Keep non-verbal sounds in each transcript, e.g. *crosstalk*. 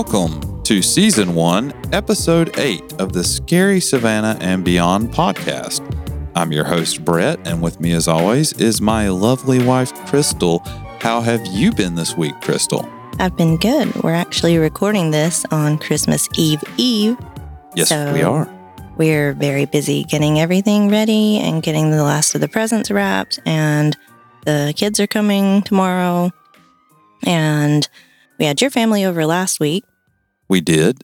Welcome to Season 1, Episode 8 of the Scary Savannah and Beyond podcast. I'm your host, Brett, and with me, as always, is my lovely wife, Crystal. How have you been this week, Crystal? I've been good. We're actually recording this on Christmas Eve Eve. Yes, So- we are. We're very busy getting everything ready and getting the last of the presents wrapped, and the kids are coming tomorrow. And we had your family over last week. We did.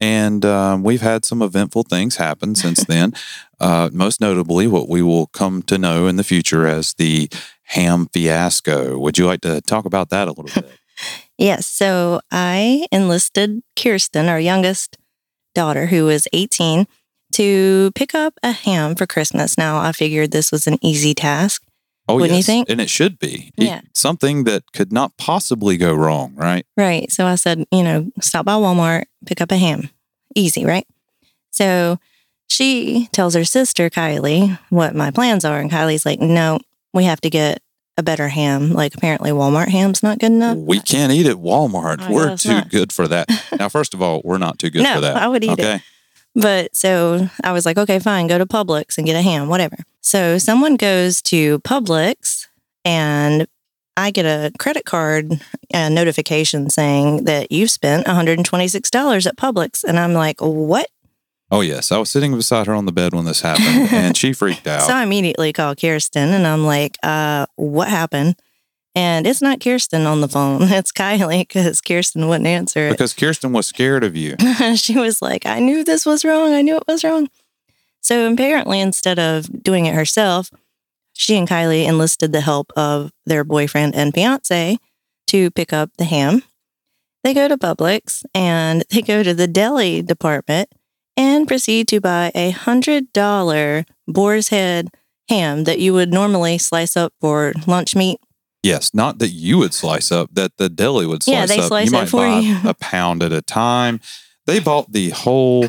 And um, we've had some eventful things happen since then. *laughs* Uh, most notably, what we will come to know in the future as the ham fiasco. Would you like to talk about that a little bit? *laughs* Yes, so I enlisted Kirsten, our youngest daughter, who was 18, to pick up a ham for Christmas. Now, I figured this was an easy task. Oh, Wouldn't you think? And it should be. It- Yeah. something that could not possibly go wrong, right? Right. So I said, you know, stop by Walmart, pick up a ham. Easy, right? So she tells her sister, Kylie, what my plans are. And Kylie's like, no, we have to get a better ham. Like, apparently, Walmart ham's not good enough. We can't eat at Walmart. I we're too not. good for that. now, first of all, we're not too good *laughs* No, for that. I would eat it. But so I was like, okay, fine, go to Publix and get a ham, whatever. So someone goes to Publix and I get a credit card uh, notification saying that you've spent $126 at Publix. And I'm like, what? Oh, yes. I was sitting beside her on the bed when this happened and she *laughs* freaked out. So I immediately call Kirsten and I'm like, uh, what happened? And it's not Kirsten on the phone. *laughs* It's Kylie because Kirsten wouldn't answer it. because Kirsten was scared of you. *laughs* she was like, I knew this was wrong. I knew it was wrong. So apparently, instead of doing it herself, she and Kylie enlisted the help of their boyfriend and fiance to pick up the ham. They go to Publix and *laughs* they go to the deli department and proceed to buy a hundred dollar boar's head ham that you would normally slice up for lunch meat. Yes, not that you would slice up, that the deli would slice Yeah, they up. slice you it might for buy you. a pound at a time. They bought the whole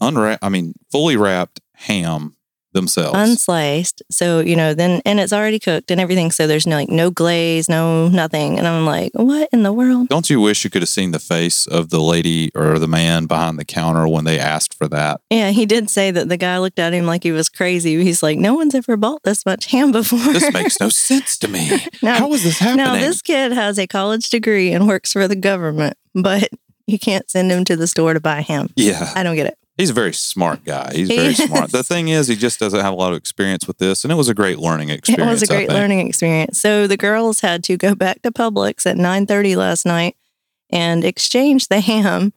unwrapped, I mean, fully wrapped ham themselves. unsliced. So, you know, then and it's already cooked and everything. So there's no like no glaze, no nothing. And I'm like, what in the world? Don't you wish you could have seen the face of the lady or the man behind the counter when they asked for that? Yeah, he did say that the guy looked at him like he was crazy. He's like, no one's ever bought this much ham *laughs* before. This makes no sense to me. *laughs* No. How is this happening? now this kid has a college degree and works for the government, but you can't send him to the store to buy ham. yeah, I don't get it. He's a very smart guy. He's He very is. smart. The thing is, he just doesn't have a lot of experience with this, and it was a great learning experience. *laughs* It was a great learning experience. So the girls had to go back to Publix at 9:30 last night and exchange the ham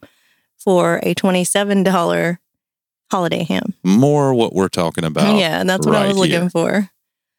for a $27 holiday ham. More what we're talking about. yeah, and that's what I was looking here. for.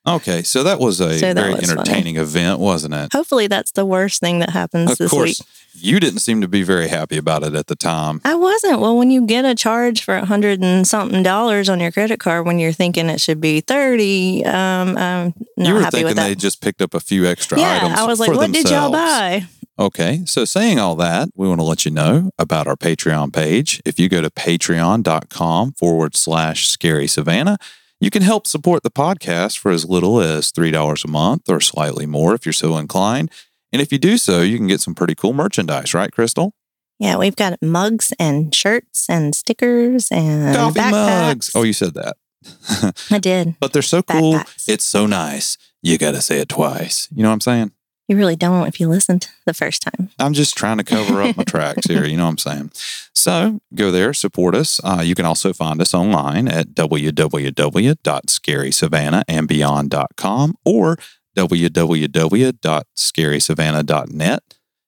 Okay, so that was a So that very was funny. entertaining event, wasn't it? Hopefully that's the worst thing that happens Of this course, week. you didn't seem to be very happy about it at the time. I wasn't. Well, when you get a charge for a hundred and something dollars on your credit card when you're thinking it should be 30, um, I'm not you were happy thinking with that. they just picked up a few extra yeah, items. I was like, what did y'all buy? Okay, so saying all that, we want to let you know about our Patreon page. If you go to patreon.com forward slash scary Savannah, you can help support the podcast for as little as $3 a month or slightly more if you're so inclined. And if you do so, you can get some pretty cool merchandise, right, Crystal? Yeah, we've got mugs and shirts and stickers and Coffee backpacks. mugs. Oh, you said that. *laughs* I did. But they're so cool. Backpacks. It's so nice. You got to say it twice. You know what I'm saying? You really don't if you listened the first time. I'm just trying to cover up my tracks here. You know what I'm saying? So go there, support us. Uh, you can also find us online at www.scarysavannahandbeyond.com or www.scarysavannah.net.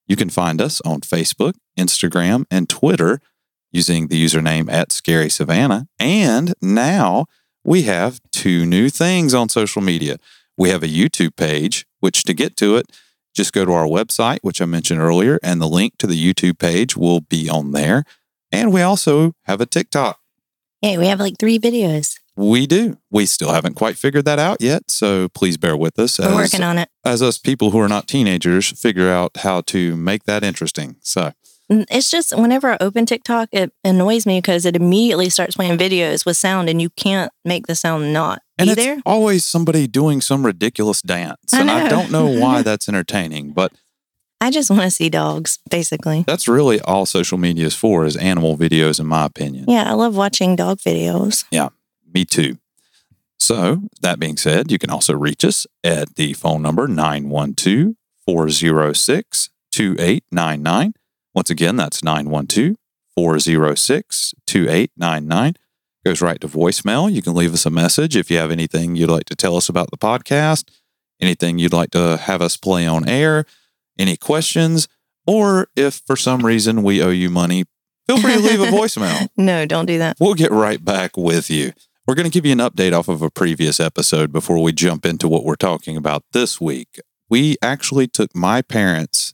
You can find us on Facebook, Instagram, and Twitter using the username at Scary Savannah. And now we have two new things on social media. We have a YouTube page, which to get to it, just go to our website, which I mentioned earlier, and the link to the YouTube page will be on there. And we also have a TikTok. Hey, we have like three videos. We do. We still haven't quite figured that out yet. So please bear with us We're as, working on it. as us people who are not teenagers figure out how to make that interesting. So It's just whenever I open TikTok, it annoys me because it immediately starts playing videos with sound and you can't make the sound not and be it's there. always somebody doing some ridiculous dance. I and I don't know *laughs* why that's entertaining, but I just want to see dogs, basically. That's really all social media is for is animal videos, in my opinion. Yeah, I love watching dog videos. Yeah, me too. So, that being said, you can also reach us at the phone number 912 406 2899. Once again, that's 912 406 2899. Goes right to voicemail. You can leave us a message if you have anything you'd like to tell us about the podcast, anything you'd like to have us play on air, any questions, or if for some reason we owe you money, feel free to leave a *laughs* voicemail No, don't do that. we'll get right back with you. We're going to give you an update off of a previous episode before we jump into what we're talking about this week. We actually took my parents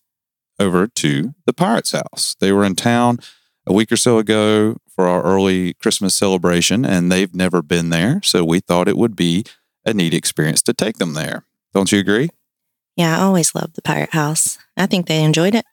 over to the Pirates House. They were in town a week or so ago for our early Christmas celebration, and they've never been there. So we thought it would be a neat experience to take them there. Don't you agree? Yeah, I always loved the Pirate House. I think they enjoyed it.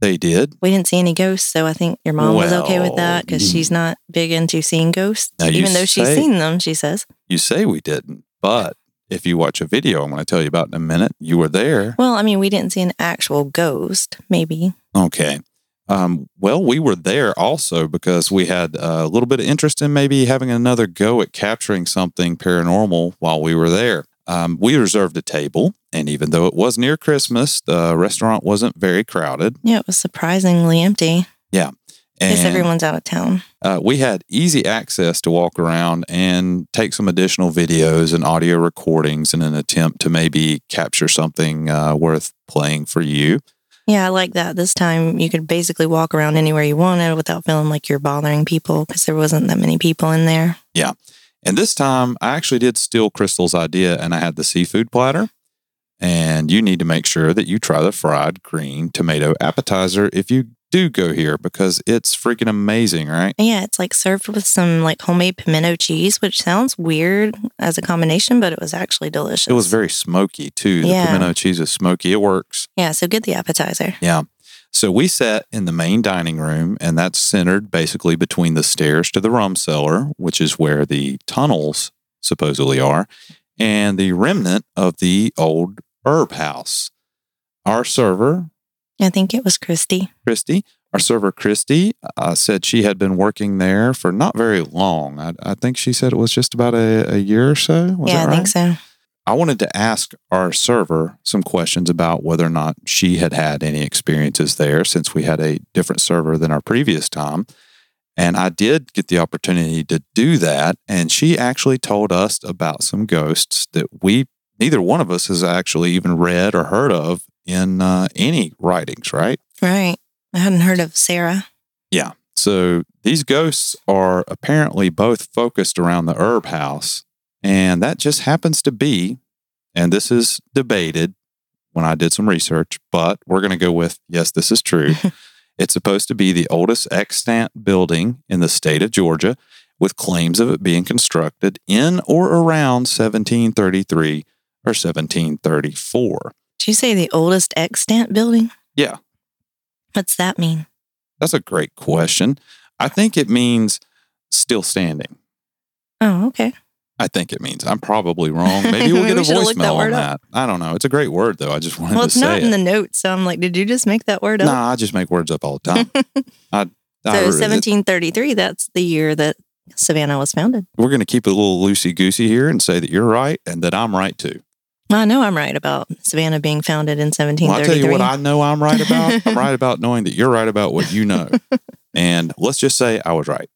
They did. We didn't see any ghosts, so I think your mom was okay with that because Well, she's not big into seeing ghosts. Even though she's seen them, she says. You say we didn't, but if you watch a video I'm going to tell you about in a minute, you were there. Well, I mean, we didn't see an actual ghost, maybe. Okay. Um, well, we were there also because we had a little bit of interest in maybe having another go at capturing something paranormal while we were there. Um, we reserved a table, and even though it was near Christmas, the restaurant wasn't very crowded. Yeah, it was surprisingly empty because everyone's out of town. uh, we had easy access to walk around and take some additional videos and audio recordings in an attempt to maybe capture something uh, worth playing for you. Yeah, I like that. This time you could basically walk around anywhere you wanted without feeling like you're bothering people because there wasn't that many people in there. Yeah. And this time I actually did steal Crystal's idea and I had the seafood platter. And you need to make sure that you try the fried green tomato appetizer if you do go here because it's freaking amazing, right? Yeah, it's like served with some like homemade pimento cheese, which sounds weird as a combination, but it was actually delicious. It was very smoky too. The Yeah. pimento cheese is smoky. It works. yeah. So get the appetizer. Yeah. So we sat in the main dining room, and that's centered basically between the stairs to the rum cellar, which is where the tunnels supposedly are, and the remnant of the old herb house. Our server, I think it was Christy. Christy, our server, Christy, uh, said she had been working there for not very long. I, I think she said it was just about a, a year or so. Was yeah, I right? think so. I wanted to ask our server some questions about whether or not she had had any experiences there since we had a different server than our previous time. And I did get the opportunity to do that. And she actually told us about some ghosts that we, neither one of us has actually even read or heard of in uh, any writings, right? Right. I hadn't heard of Sarah. Yeah. So these ghosts are apparently both focused around the herb house. And that just happens to be, and this is debated when I did some research, but we're going to go with yes, this is true. *laughs* it's supposed to be the oldest extant building in the state of Georgia, with claims of it being constructed in or around 1733 or 1734. Did you say the oldest extant building? Yeah. What's that mean? That's a great question. I think it means still standing. Oh, okay. I think it means. I'm probably *laughs* wrong. Maybe we'll Maybe get a we should've looked that voicemail on that. up. I don't know. It's a great word, though. I just wanted to. say Well, it's not it. in the notes, so I'm like, did you just make that word up? Nah, I just make words up all the time. *laughs* I, so I- 1733, that's the year that Savannah was founded. we're going to keep it a little loosey goosey here and say that you're right and that I'm right too. Well, I know I'm right about Savannah being founded in Well, 1733. I'll tell you what I know I'm right about. *laughs* I'm right about knowing that you're right about what you know. *laughs* and let's just say I was right.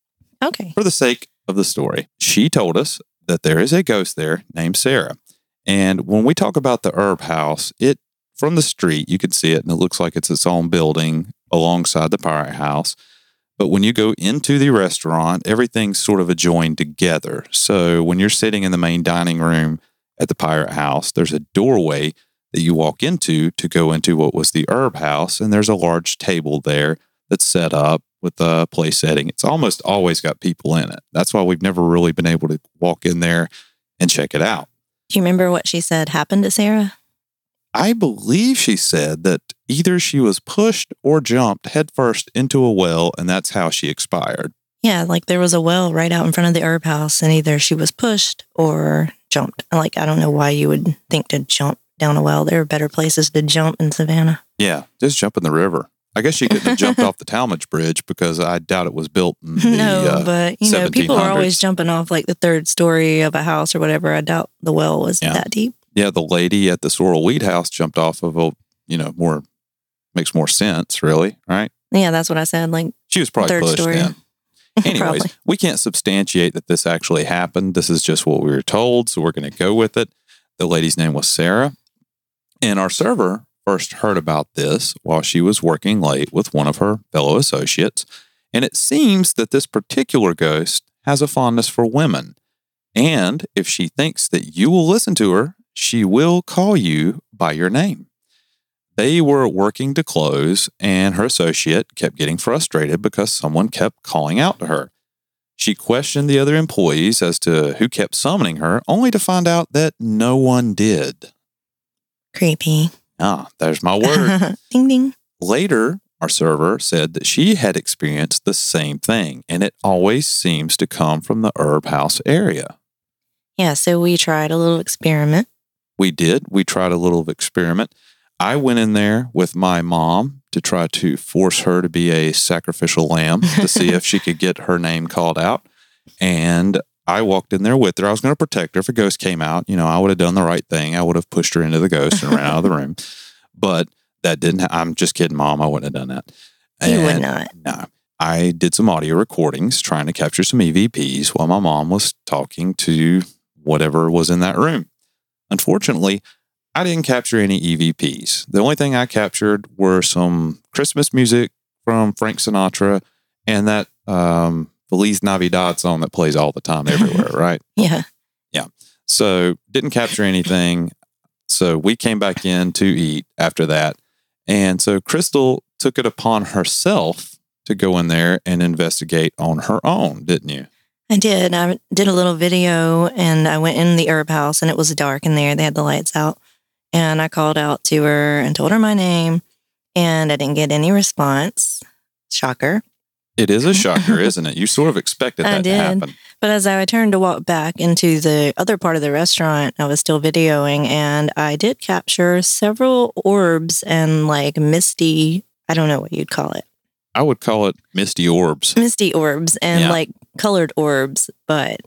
okay. for the sake of the story, she told us that there is a ghost there named Sarah. And when we talk about the herb house, it from the street you can see it and it looks like it's its own building alongside the pirate house. But when you go into the restaurant, everything's sort of adjoined together. So when you're sitting in the main dining room at the pirate house, there's a doorway that you walk into to go into what was the herb house. And there's a large table there that's set up with a play setting. It's almost always got people in it. That's why we've never really been able to walk in there and check it out. Do you remember what she said happened to Sarah? I believe she said that either she was pushed or jumped headfirst into a well, and that's how she expired. Yeah, like there was a well right out in front of the herb house, and either she was pushed or jumped. Like, I don't know why you would think to jump down a well. There are better places to jump in Savannah. Yeah, just jump in the river. I guess you couldn't have jumped *laughs* off the Talmadge Bridge because I doubt it was built in the, no, uh, but you know, people are always jumping off like the third story of a house or whatever. I doubt the well was Yeah. that deep. yeah, the lady at the Sorrel Weed House jumped off of a, you know, more makes more sense, really, right? Yeah, that's what I said. Like, She was probably Third pushed story. *laughs* Anyways, we can't substantiate that this actually happened. This is just what we were told, so we're going to go with it. The lady's name was Sarah, and our server first heard about this while she was working late with one of her fellow associates. And it seems that this particular ghost has a fondness for women. And if she thinks that you will listen to her, she will call you by your name. They were working to close, and her associate kept getting frustrated because someone kept calling out to her. She questioned the other employees as to who kept summoning her, only to find out that no one did. creepy. Ah, there's my word. *laughs* ding ding. Later, our server said that she had experienced the same thing, and it always seems to come from the herb house area. Yeah, so we tried a little experiment. We did. We tried a little experiment. I went in there with my mom to try to force her to be a sacrificial lamb to see if she could get her name called out. And I walked in there with her. I was going to protect her if a ghost came out. You know, I would have done the right thing. I would have pushed her into the ghost and ran out of the room. But that didn't. Ha- I'm just kidding, mom. I wouldn't have done that. You would not. no. I did some audio recordings trying to capture some EVPs while my mom was talking to whatever was in that room. Unfortunately, I didn't capture any EVPs. The only thing I captured were some Christmas music from Frank Sinatra and that um, Feliz Navidad song that plays all the time everywhere, *laughs* right? Yeah. Yeah. So didn't capture anything. So we came back in to eat after that. And so Crystal took it upon herself to go in there and investigate on her own, didn't you? I did. I did a little video and I went in the herb house and it was dark in there. They had the lights out. And I called out to her and told her my name and I didn't get any response. Shocker. It is a *laughs* shocker, isn't it? You sort of expected I that to did. happen. But as I turned to walk back into the other part of the restaurant, I was still videoing and I did capture several orbs and like misty, I don't know what you'd call it, I would call it misty orbs. misty orbs and Yeah. like colored orbs. But.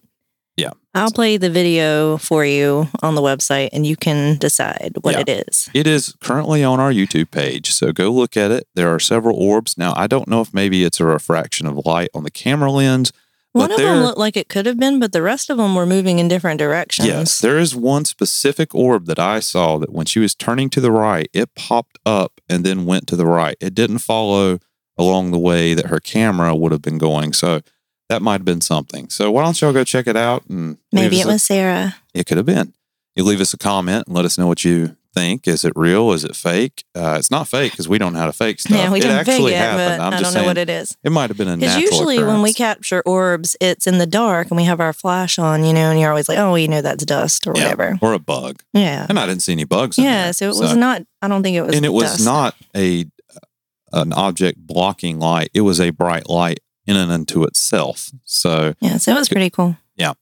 I'll play the video for you on the website and you can decide what Yeah. it is. It is currently on our YouTube page, so go look at it. There are several orbs. Now, I don't know if maybe it's a refraction of light on the camera lens. One of them looked like it could have been, but the rest of them were moving in different directions. Yes, there is one specific orb that I saw that when she was turning to the right, it popped up and then went to the right. It didn't follow along the way that her camera would have been going. So that might have been something. So why don't y'all go check it out and Maybe it a- was Sarah. it could have been. You leave us a comment and let us know what you think. Is it real? Is it fake? Uh, it's not fake because we don't know how to fake *laughs* stuff. Yeah, we it didn't actually fake it, happened. but I'm I don't know what it is. it might have been a Because natural usually when we capture orbs, it's in the dark and we have our flash on, you know, and you're always like, oh, you know, that's dust or Yeah, whatever. or a bug. Yeah. And I didn't see any bugs. in Yeah. there. So it was not, I don't think it was. and it was dust. not a an object blocking light. It was a bright light in and unto itself. So Yeah. So it was pretty cool. Yeah.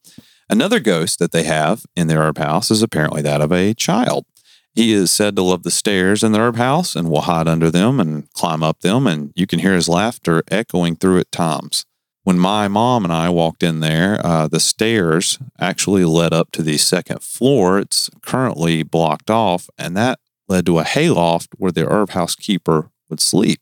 Another ghost that they have in their herb house is apparently that of a child. He is said to love the stairs in the herb house and will hide under them and climb up them, and you can hear his laughter echoing through at times. When my mom and I walked in there, uh, the stairs actually led up to the second floor. It's currently blocked off, and that led to a hayloft where the herb house keeper would sleep.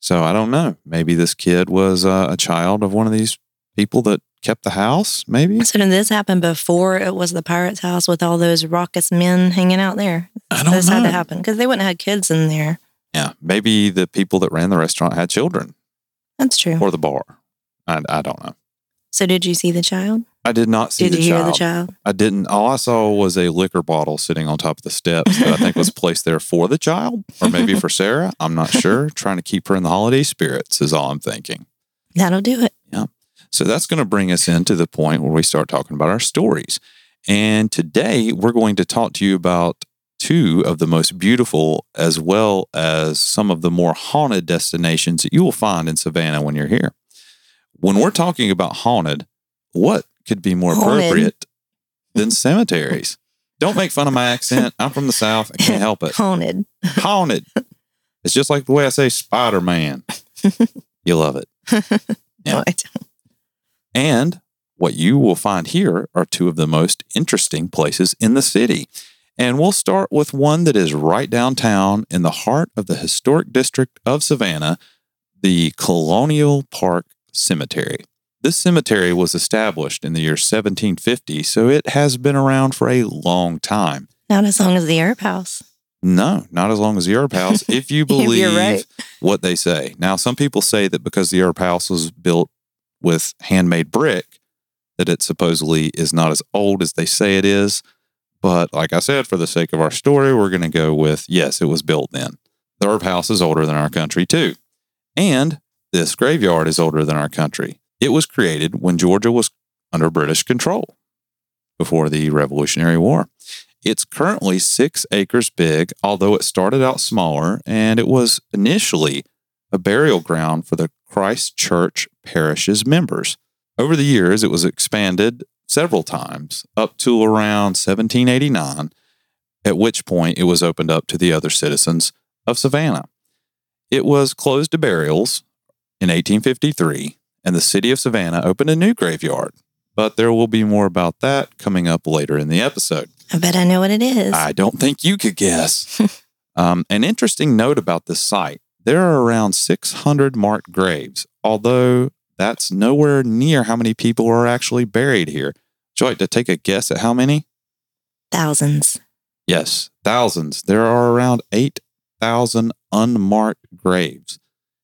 So I don't know. Maybe this kid was uh, a child of one of these people that kept the house. Maybe So did this happen before it was the pirate's house with all those raucous men hanging out there? I don't This know. had to happen because they wouldn't have had kids in there. Yeah, maybe the people that ran the restaurant had children That's true. or the bar. I, I don't know. So did you see the child? I did not see Did the you hear the child? I didn't. All I saw was a liquor bottle sitting on top of the steps that I think was *laughs* placed there for the child or maybe for Sarah. I'm not sure. Trying to keep her in the holiday spirits is all I'm thinking. That'll do it. Yeah. So that's going to bring us into the point where we start talking about our stories. And today we're going to talk to you about two of the most beautiful as well as some of the more haunted destinations that you will find in Savannah when you're here. When we're talking about haunted, what could be more Haunted. appropriate than cemeteries? Don't make fun of my accent. I'm from the South. I can't help it. Haunted. Haunted. It's just like the way I say Spider Man. You love it. *laughs* Yeah. What? And what you will find here are two of the most interesting places in the city. And we'll start with one that is right downtown in the heart of the historic district of Savannah, the Colonial Park Cemetery. This cemetery was established in the year 1750, so it has been around for a long time. Not as long as the herb house. No, not as long as the Herb House, *laughs* if you believe right. what they say. Now, some people say that because the Herb House was built with handmade brick, that it supposedly is not as old as they say it is. But like I said, for the sake of our story, we're going to go with yes, it was built then. The Herb House is older than our country, too. And this graveyard is older than our country. It was created when Georgia was under British control before the Revolutionary War. It's currently six acres big, although it started out smaller, and it was initially a burial ground for the Christ Church Parish's members. Over the years, it was expanded several times up to around 1789, at which point it was opened up to the other citizens of Savannah. It was closed to burials in 1853, and the city of Savannah opened a new graveyard. But there will be more about that coming up later in the episode. I bet I know what it is. I don't think you could guess. *laughs* um, an interesting note about this site there are around 600 marked graves, although that's nowhere near how many people are actually buried here. Like to take a guess at how many? Thousands. Yes, thousands. There are around 8,000 unmarked graves.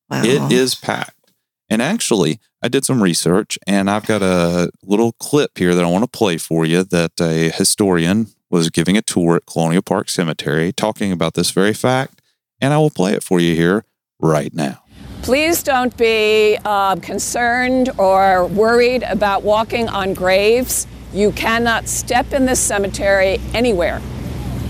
Wow. It is packed. And actually, I did some research and I've got a little clip here that I want to play for you that a historian was giving a tour at Colonial Park Cemetery talking about this very fact. And I will play it for you here right now. Please don't be uh, concerned or worried about walking on graves. You cannot step in this cemetery anywhere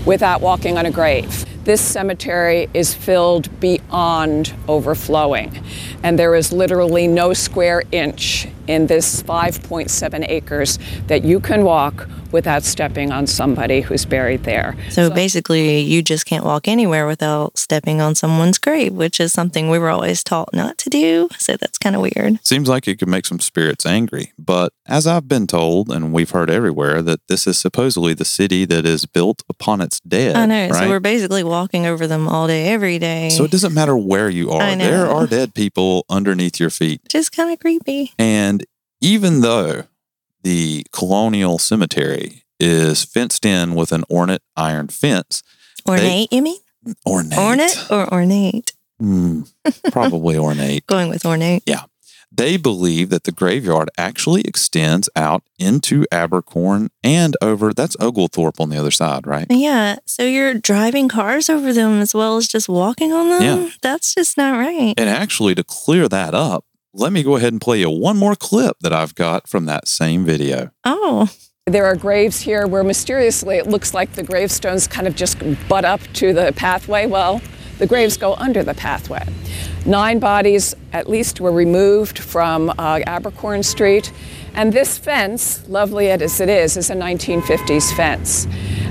without walking on a grave. This cemetery is filled beyond overflowing, and there is literally no square inch in this 5.7 acres that you can walk without stepping on somebody who's buried there. So basically, you just can't walk anywhere without stepping on someone's grave, which is something we were always taught not to do. So that's kind of weird. Seems like it could make some spirits angry, but as I've been told, and we've heard everywhere, that this is supposedly the city that is built upon its dead. I know. Right? So we're basically walking over them all day, every day. So it doesn't matter where you are, there are dead people underneath your feet. just kind of creepy. And even though the colonial cemetery is fenced in with an ornate iron fence, Ornate, you mean? ornate, Ornate or ornate? Hmm, probably *laughs* ornate. Going with ornate. They believe that the graveyard actually extends out into Abercorn and over. That's Oglethorpe on the other side, right? Yeah. So you're driving cars over them as well as just walking on them? Yeah. That's just not right. And actually, to clear that up, let me go ahead and play you one more clip that I've got from that same video. Oh, There are graves here where mysteriously it looks like the gravestones kind of just butt up to the pathway. Well, the graves go under the pathway. Nine bodies, at least, were removed from uh, Abercorn Street. And this fence, lovely as it is, is a 1950s fence.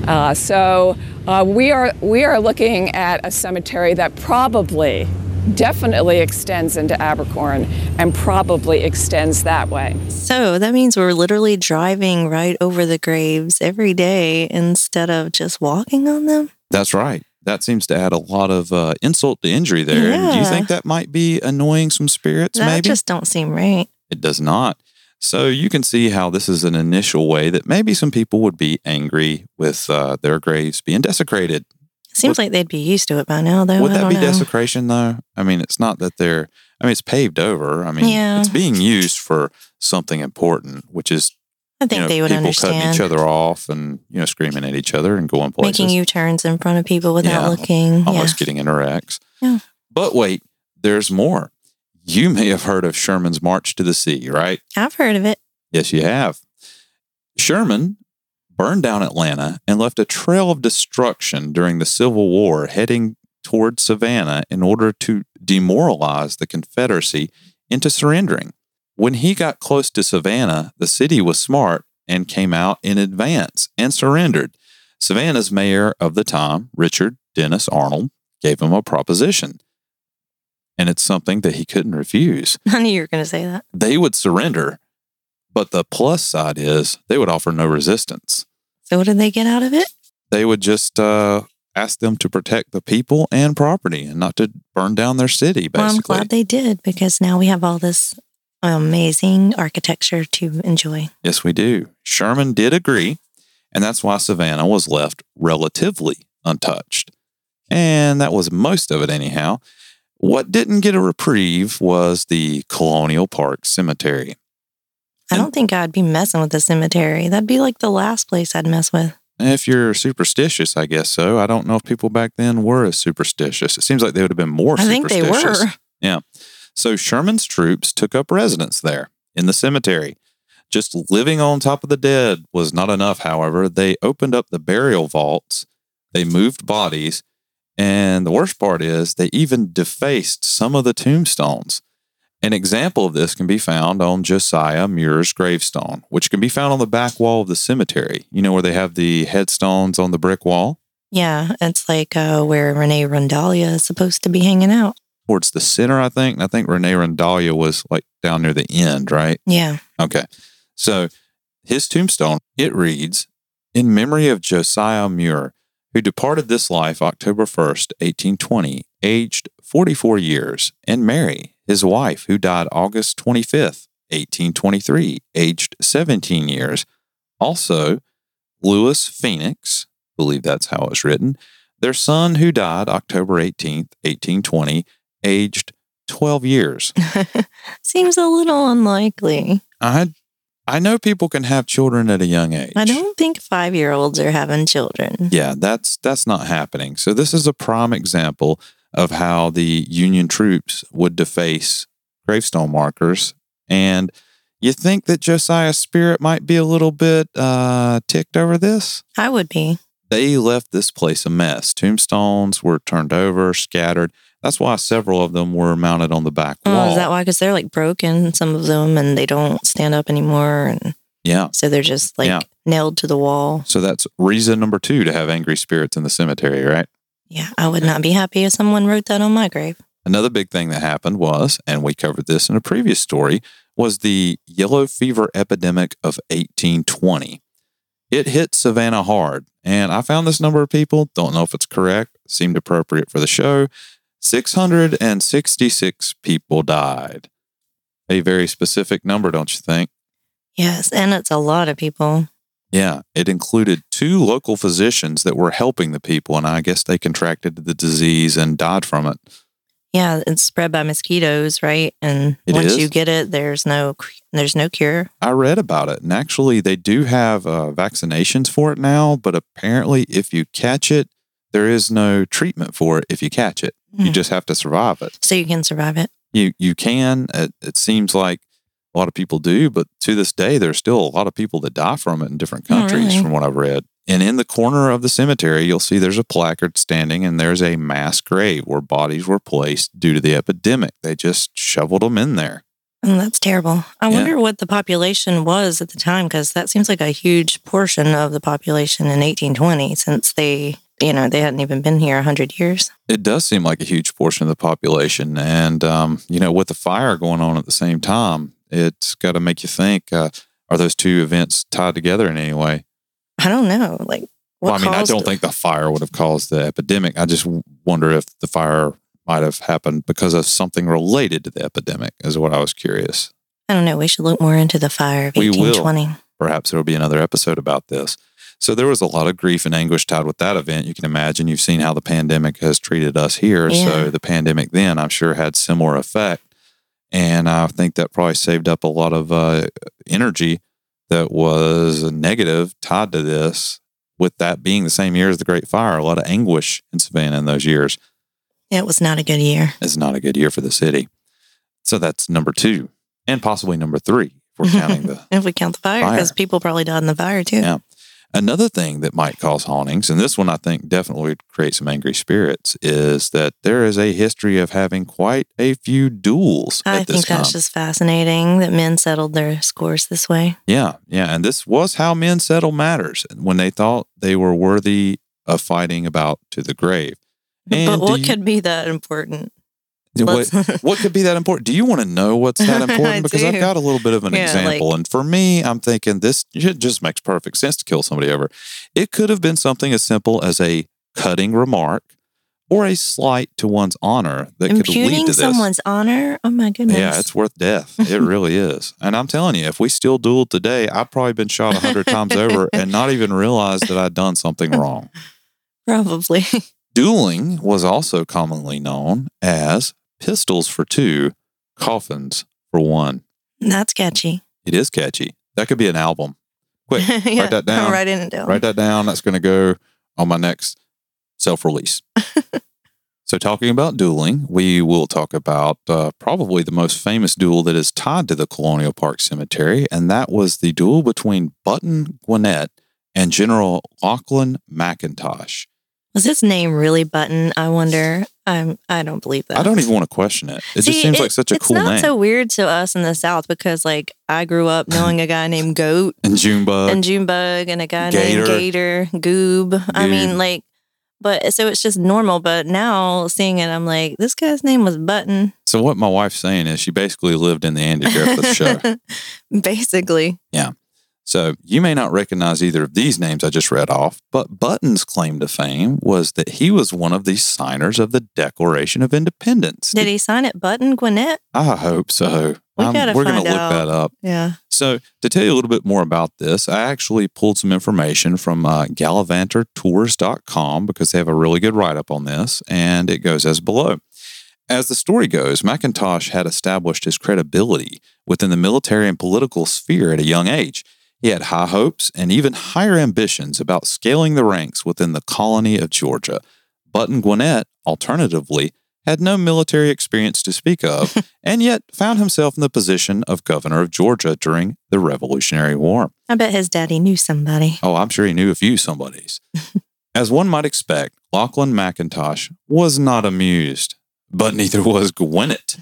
Uh, so uh, we, are, we are looking at a cemetery that probably, definitely extends into Abercorn and probably extends that way. so that means we're literally driving right over the graves every day instead of just walking on them? That's right. That seems to add a lot of uh, insult to injury there. And do you think that might be annoying some spirits, that maybe? just don't seem right. It does not. So you can see how this is an initial way that maybe some people would be angry with uh, their graves being desecrated. Seems Would- like they'd be used to it by now, though. would I that be know. desecration, though? I mean, it's not that they're, I mean, it's paved over. I mean, Yeah. it's being used for something important, which is I think you know, they would people understand. cutting each other off and, you know, screaming at each other and going places. Making U turns in front of people without Yeah, looking. almost getting into wrecks. Yeah. But wait, there's more. You may have heard of Sherman's March to the Sea, right? I've heard of it. Yes, you have. Sherman burned down Atlanta and left a trail of destruction during the Civil War heading toward Savannah in order to demoralize the Confederacy into surrendering. When he got close to Savannah, the city was smart and came out in advance and surrendered. Savannah's mayor of the time, Richard Dennis Arnold, gave him a proposition. And it's something that he couldn't refuse. *laughs* I knew you were going to say that. They would surrender, but the plus side is they would offer no resistance. So, what did they get out of it? They would just uh, ask them to protect the people and property and not to burn down their city, basically. Well, I'm glad they did because now we have all this amazing architecture to enjoy. Yes, we do. Sherman did agree, and that's why Savannah was left relatively untouched. And that was most of it, anyhow. What didn't get a reprieve was the Colonial Park Cemetery. I don't think I'd be messing with the cemetery. That'd be like the last place I'd mess with. If you're superstitious, I guess so. I don't know if people back then were as superstitious. It seems like they would have been more I think they were. Yeah. So Sherman's troops took up residence there in the cemetery. Just living on top of the dead was not enough, however. They opened up the burial vaults, they moved bodies, and the worst part is they even defaced some of the tombstones. An example of this can be found on Josiah Muir's gravestone, which can be found on the back wall of the cemetery. You know where they have the headstones on the brick wall? Yeah, it's like uh, where Renee Rondolier is supposed to be hanging out. Towards the center, I think. And I think Renee Rondolier was like down near the end, right? Yeah. Okay. So his tombstone, it reads, In memory of Josiah Muir, who departed this life October 1st, 1820, aged 44 years, and Mary, his wife, who died August 25th, 1823, aged 17 years. Also, Louis Phoenix, believe that's how it's written, their son, who died October 18th, 1820, aged 12 years. *laughs* Seems a little unlikely. I I know people can have children at a young age. I don't think five year olds are having children. Yeah, that's that's not happening. So this is a prime example of how the Union troops would deface gravestone markers. And you think that Josiah's spirit might be a little bit uh, ticked over this? I would be. They left this place a mess. Tombstones were turned over, scattered. That's why several of them were mounted on the back Oh, wall. is that why? Because they're like broken, some of them, and they don't stand up anymore. And yeah. so they're just like Yeah. nailed to the wall. So that's reason number two to have angry spirits in the cemetery, right? Yeah, I would not be happy if someone wrote that on my grave. Another big thing that happened was, and we covered this in a previous story, was the yellow fever epidemic of 1820. It hit Savannah hard, and I found this number of people, don't know if it's correct, seemed appropriate for the show. 666 people died. A very specific number, don't you think? Yes, and it's a lot of people. Yeah, it included two local physicians that were helping the people, and I guess they contracted the disease and died from it. Yeah, it's spread by mosquitoes, right? And It once is? you get it, there's no there's no cure. I read about it, and actually, they do have uh, vaccinations for it now. But apparently, if you catch it, there is no treatment for it. If you catch it, you Mm. just have to survive it. So you can survive it. You you can. It, it seems like a lot of people do, but to this day, there's still a lot of people that die from it in different Oh, countries, really? from what I've read. And in the corner of the cemetery, you'll see there's a placard standing, and there's a mass grave where bodies were placed due to the epidemic. They just shoveled them in there. And that's terrible. I Yeah. wonder what the population was at the time because that seems like a huge portion of the population in 1820 since they, you know, they hadn't even been here 100 years. It does seem like a huge portion of the population. And, um, you know, with the fire going on at the same time, it's got to make you think uh, are those two events tied together in any way? I don't know. Like, what well, I mean, I don't think the fire would have caused the epidemic. I just wonder if the fire might have happened because of something related to the epidemic, is what I was curious. I don't know. We should look more into the fire of We will. Perhaps there will be another episode about this. So there was a lot of grief and anguish tied with that event. You can imagine you've seen how the pandemic has treated us here. Yeah. So the pandemic then, I'm sure, had similar effect. And I think that probably saved up a lot of uh, energy that was negative tied to this. With that being the same year as the Great Fire, a lot of anguish in Savannah in those years. It was not a good year. It's not a good year for the city. So that's number two, and possibly number three if we're counting *laughs* the If we count the fire, Fire. because people probably died in the fire too. Yeah. Another thing that might cause hauntings, and this one I think definitely would create some angry spirits, is that there is a history of having quite a few duels I at this think that's time. just fascinating that men settled their scores this way. Yeah, yeah. And this was how men settled matters when they thought they were worthy of fighting about to the grave. And but what you- could be that important? What, what could be that important? Do you want to know what's that *laughs* important? because I've got a little bit of an Yeah, example. and for me, I'm thinking this it just makes perfect sense to kill somebody over. It could have been something as simple as a cutting remark or a slight to one's honor that could lead to this. someone's honor? Oh my goodness. Yeah, it's worth death. *laughs* It really is. And I'm telling you, if we still dueled today, I've probably been shot a hundred times over *laughs* and not even realized that I'd done something wrong. probably. Dueling was also commonly known as pistols for two, coffins for one. That's catchy. It is catchy. That could be an album. Quick, *laughs* yeah, that down. *laughs* Writing it down. write that down. That's going to go on my next self release. *laughs* so, talking about dueling, we will talk about uh, probably the most famous duel that is tied to the Colonial Park Cemetery, and that was the duel between Button Gwinnett and General Lachlan McIntosh. Was his name really Button? I wonder. I'm. I don't believe that. I don't even want to question it. It just seems it- like such a cool name. it's not so weird to us in the South because, like, I grew up *laughs* knowing a guy named Goat and Junebug. and Junebug and a guy Gator. named Gator, Goob. I mean, like, but so it's just normal. But now seeing it, I'm like, this guy's name was Button. so, what my wife's saying is she basically lived in the Andy Griffith show. *laughs* Basically, So you may not recognize either of these names I just read off, but Button's claim to fame was that he was one of the signers of the Declaration of Independence. did he sign it Button Gwinnett? I hope so. We I'm, we're gonna look that up. Yeah. So, to tell you a little bit more about this, I actually pulled some information from uh, GallivanterTours.com because they have a really good write up on this, and it goes as below. As the story goes, McIntosh had established his credibility within the military and political sphere at a young age. He had high hopes and even higher ambitions about scaling the ranks within the colony of Georgia. Button Gwinnett, alternatively, had no military experience to speak of, *laughs* and yet found himself in the position of governor of Georgia during the Revolutionary War. I bet his daddy knew somebody. Oh, I'm sure he knew a few somebodies. *laughs* As one might expect, Lachlan McIntosh was not amused, but neither *laughs* was Gwinnett.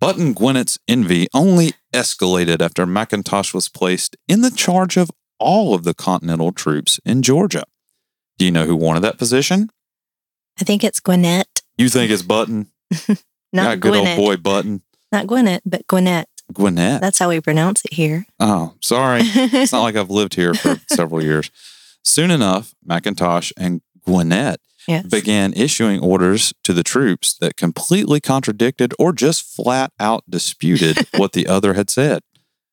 Button Gwinnett's envy only escalated after McIntosh was placed in the charge of all of the Continental troops in Georgia. Do you know who wanted that position? I think it's Gwinnett, You think it's Button? *laughs* not good Gwinnett. old boy Button. Not Gwinnett, but Gwinnett. Gwinnett. That's how we pronounce it here. Oh, sorry. it's not *laughs* like I've lived here for several years. Soon enough, McIntosh and Gwinnett yes. began issuing orders to the troops that completely contradicted or just flat out disputed *laughs* what the other had said.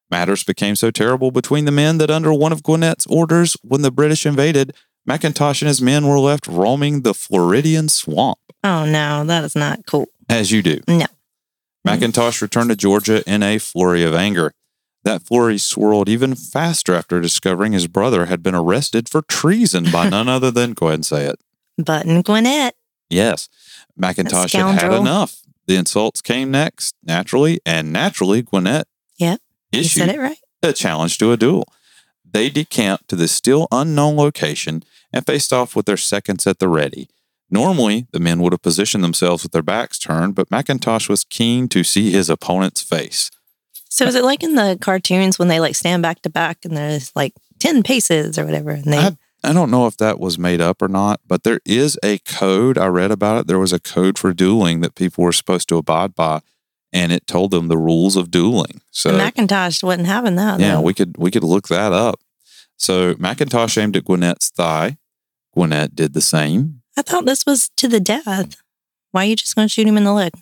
Matters became so terrible between the men that under one of Gwinnett's orders, when the British invaded, McIntosh and his men were left roaming the Floridian swamp, Oh no, that is not cool. as you do. No. McIntosh returned to Georgia in a flurry of anger. That flurry swirled even faster after discovering his brother had been arrested for treason by none *laughs* other than, go ahead and say it, Button Gwinnett. Yes. McIntosh had had enough. The insults came next, naturally, and naturally, Gwinnett Yep, issued it right. a challenge to a duel. They decamped to the still unknown location and faced off with their seconds at the ready. Normally, the men would have positioned themselves with their backs turned, but McIntosh was keen to see his opponent's face. So is it like in the cartoons when they like stand back to back and there's like ten paces or whatever, and they I, I don't know if that was made up or not, but there is a code. I read about it. There was a code for dueling that people were supposed to abide by, and it told them the rules of dueling. So the McIntosh wasn't having that. yeah, though. we could we could look that up. So McIntosh aimed at Gwinnett's thigh. Gwinnett did the same. I thought this was to the death. Why are you just going to shoot him in the leg?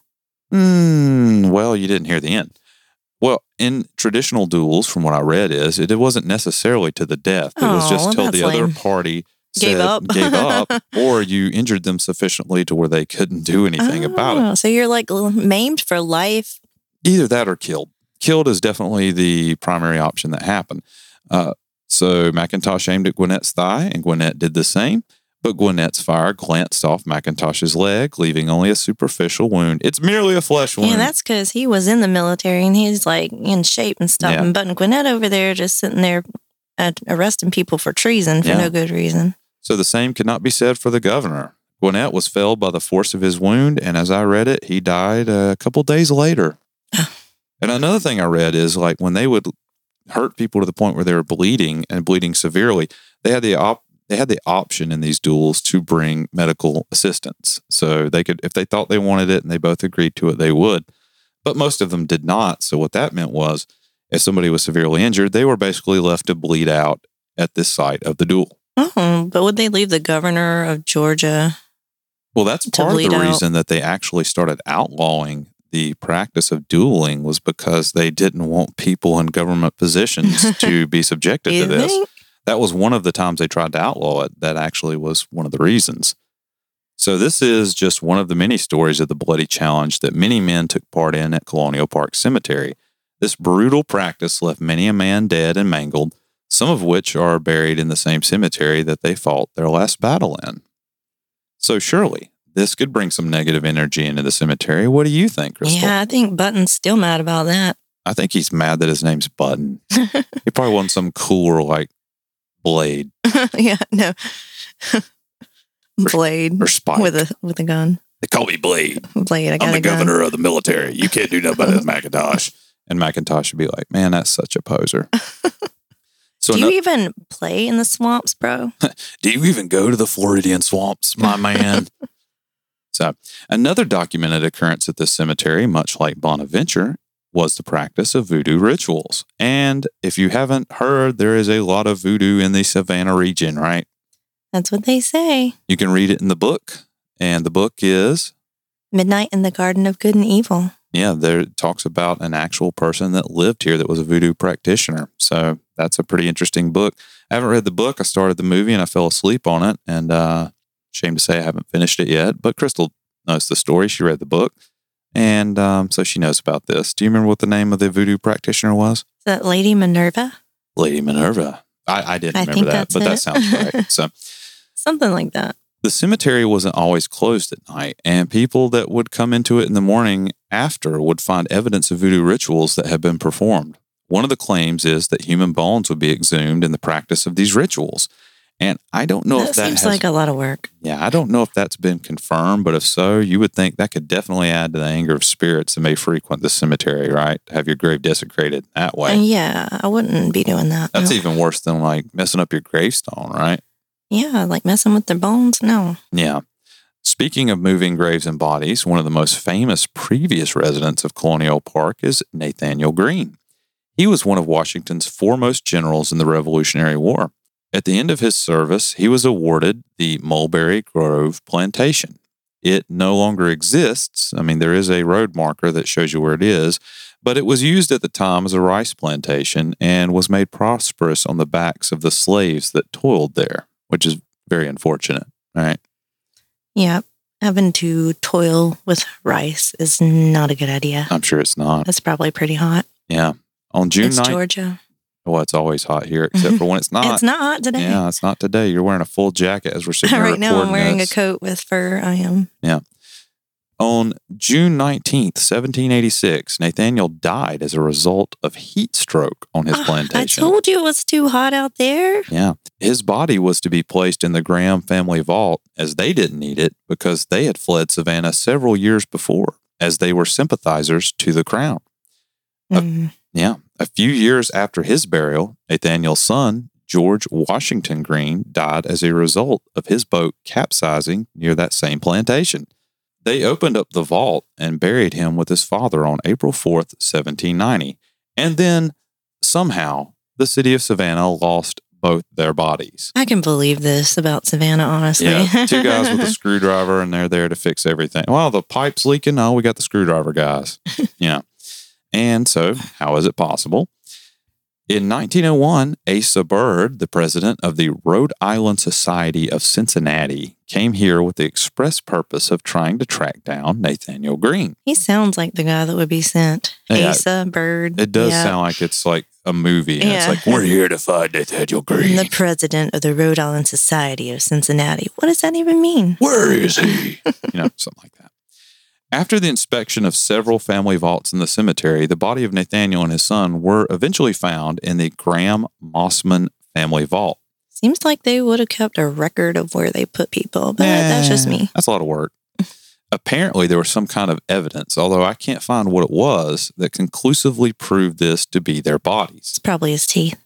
Hmm. Well, you didn't hear the end. In traditional duels, from what I read, is it, it wasn't necessarily to the death. It was Oh, just till the other lame. party Gave said- up. gave up, *laughs* or you injured them sufficiently to where they couldn't do anything about it. Oh, So you're like maimed for life. Either that or killed. Killed is definitely the primary option that happened. Uh, so McIntosh aimed at Gwinnett's thigh, and Gwinnett did the same. But Gwinnett's fire glanced off McIntosh's leg, leaving only a superficial wound. It's merely a flesh wound. Yeah, that's because he was in the military and he's like in shape and stuff. Yeah. And Button Gwinnett over there just sitting there at arresting people for treason for Yeah. no good reason. So the same could not be said for the governor. Gwinnett was felled by the force of his wound, and as I read it, he died a couple days later. and another thing I read is like when they would hurt people to the point where they were bleeding and bleeding severely, they had the op- they had the option in these duels to bring medical assistance. So they could, if they thought they wanted it and they both agreed to it, they would. But most of them did not. So what that meant was, if somebody was severely injured, they were basically left to bleed out at this site of the duel. Oh, but would they leave the governor of Georgia? Well, that's part of the bleed out. reason that they actually started outlawing the practice of dueling was because they didn't want people in government positions *laughs* to be subjected to this. think? That was one of the times they tried to outlaw it. That actually was one of the reasons. So, this is just one of the many stories of the bloody challenge that many men took part in at Colonial Park Cemetery. This brutal practice left many a man dead and mangled, some of which are buried in the same cemetery that they fought their last battle in. So, surely this could bring some negative energy into the cemetery. What do you think, Crystal? Yeah, I think Button's still mad about that. I think he's mad that his name's Button. *laughs* he probably wants some cooler, like, blade *laughs* yeah, no. Blade or spike. with a with a gun. they call me Blade. Blade, I got I'm the a gun. governor of the military. You can't do nothing about this, McIntosh. *laughs* And McIntosh would be like, man, that's such a poser. *laughs* So, Do you no- even play in the swamps, bro? do you even go to the Floridian swamps, my man? so, another documented occurrence at this cemetery, much like Bonaventure, was the practice of voodoo rituals. And if you haven't heard, there is a lot of voodoo in the Savannah region, right? That's what they say. You can read it in the book. And the book is Midnight in the Garden of Good and Evil. yeah, there it talks about an actual person that lived here that was a voodoo practitioner. So that's a pretty interesting book. I haven't read the book. I started the movie and I fell asleep on it. And uh, shame to say I haven't finished it yet. But Crystal knows the story. She read the book. And um, so she knows about this. Do you remember what the name of the voodoo practitioner was? Is that Lady Minerva? Lady Minerva. I, I didn't I remember that, but that sounds right. *laughs* So Something like that. the cemetery wasn't always closed at night, and people that would come into it in the morning after would find evidence of voodoo rituals that had been performed. One of the claims is that human bones would be exhumed in the practice of these rituals. And I don't know that if that seems has, like a lot of work. yeah, I don't know if that's been confirmed, but if so, you would think that could definitely add to the anger of spirits that may frequent the cemetery, right? Have your grave desecrated that way. And yeah, I wouldn't be doing that. That's no. even worse than like messing up your gravestone, right? yeah, like messing with their bones. No. Yeah. Speaking of moving graves and bodies, one of the most famous previous residents of Colonial Park is Nathaniel Greene. He was one of Washington's foremost generals in the Revolutionary War. At the end of his service, he was awarded the Mulberry Grove Plantation. It no longer exists. I mean, there is a road marker that shows you where it is, but it was used at the time as a rice plantation and was made prosperous on the backs of the slaves that toiled there, which is very unfortunate, right? Yeah. Having to toil with rice is not a good idea. I'm sure it's not. It's probably pretty hot. Yeah. On June it's 9th, Georgia. Well, it's always hot here, *laughs* except for when it's not. It's not hot today. Yeah, it's not today. You're wearing a full jacket as we're *laughs* sitting right now, I'm wearing this. a coat with fur. I am. Yeah. On June 19th, 1786, Nathaniel died as a result of heat stroke on his plantation. I told you it was too hot out there. Yeah. His body was to be placed in the Graham family vault as they didn't need it because they had fled Savannah several years before as they were sympathizers to the crown. Uh, Mm. Yeah. A few years after his burial, Nathaniel's son, George Washington Greene, died as a result of his boat capsizing near that same plantation. They opened up the vault and buried him with his father on April 4th, 1790. And then somehow the city of Savannah lost both their bodies. I can believe this about Savannah, honestly. Yeah, two guys with a *laughs* screwdriver, and they're there to fix everything. Well, the pipe's leaking. Oh, we got the screwdriver guys. *laughs* yeah. And so, how is it possible? In 1901, Asa Bird, the president of the Rhode Island Society of Cincinnati, came here with the express purpose of trying to track down Nathaniel Greene. he sounds like the guy that would be sent. Yeah. Asa Bird. It does Yeah. sound like it's like a movie. And it's like, we're here to find Nathaniel Greene. The president of the Rhode Island Society of Cincinnati. What does that even mean? Where is he? *laughs* you know, something like that. After the inspection of several family vaults in the cemetery, the body of Nathaniel and his son were eventually found in the Graham Mossman family vault. Seems like they would have kept a record of where they put people, but that's just Eh, me. That's a lot of work. Apparently, there was some kind of evidence, although I can't find what it was, that conclusively proved this to be their bodies. It's probably his teeth.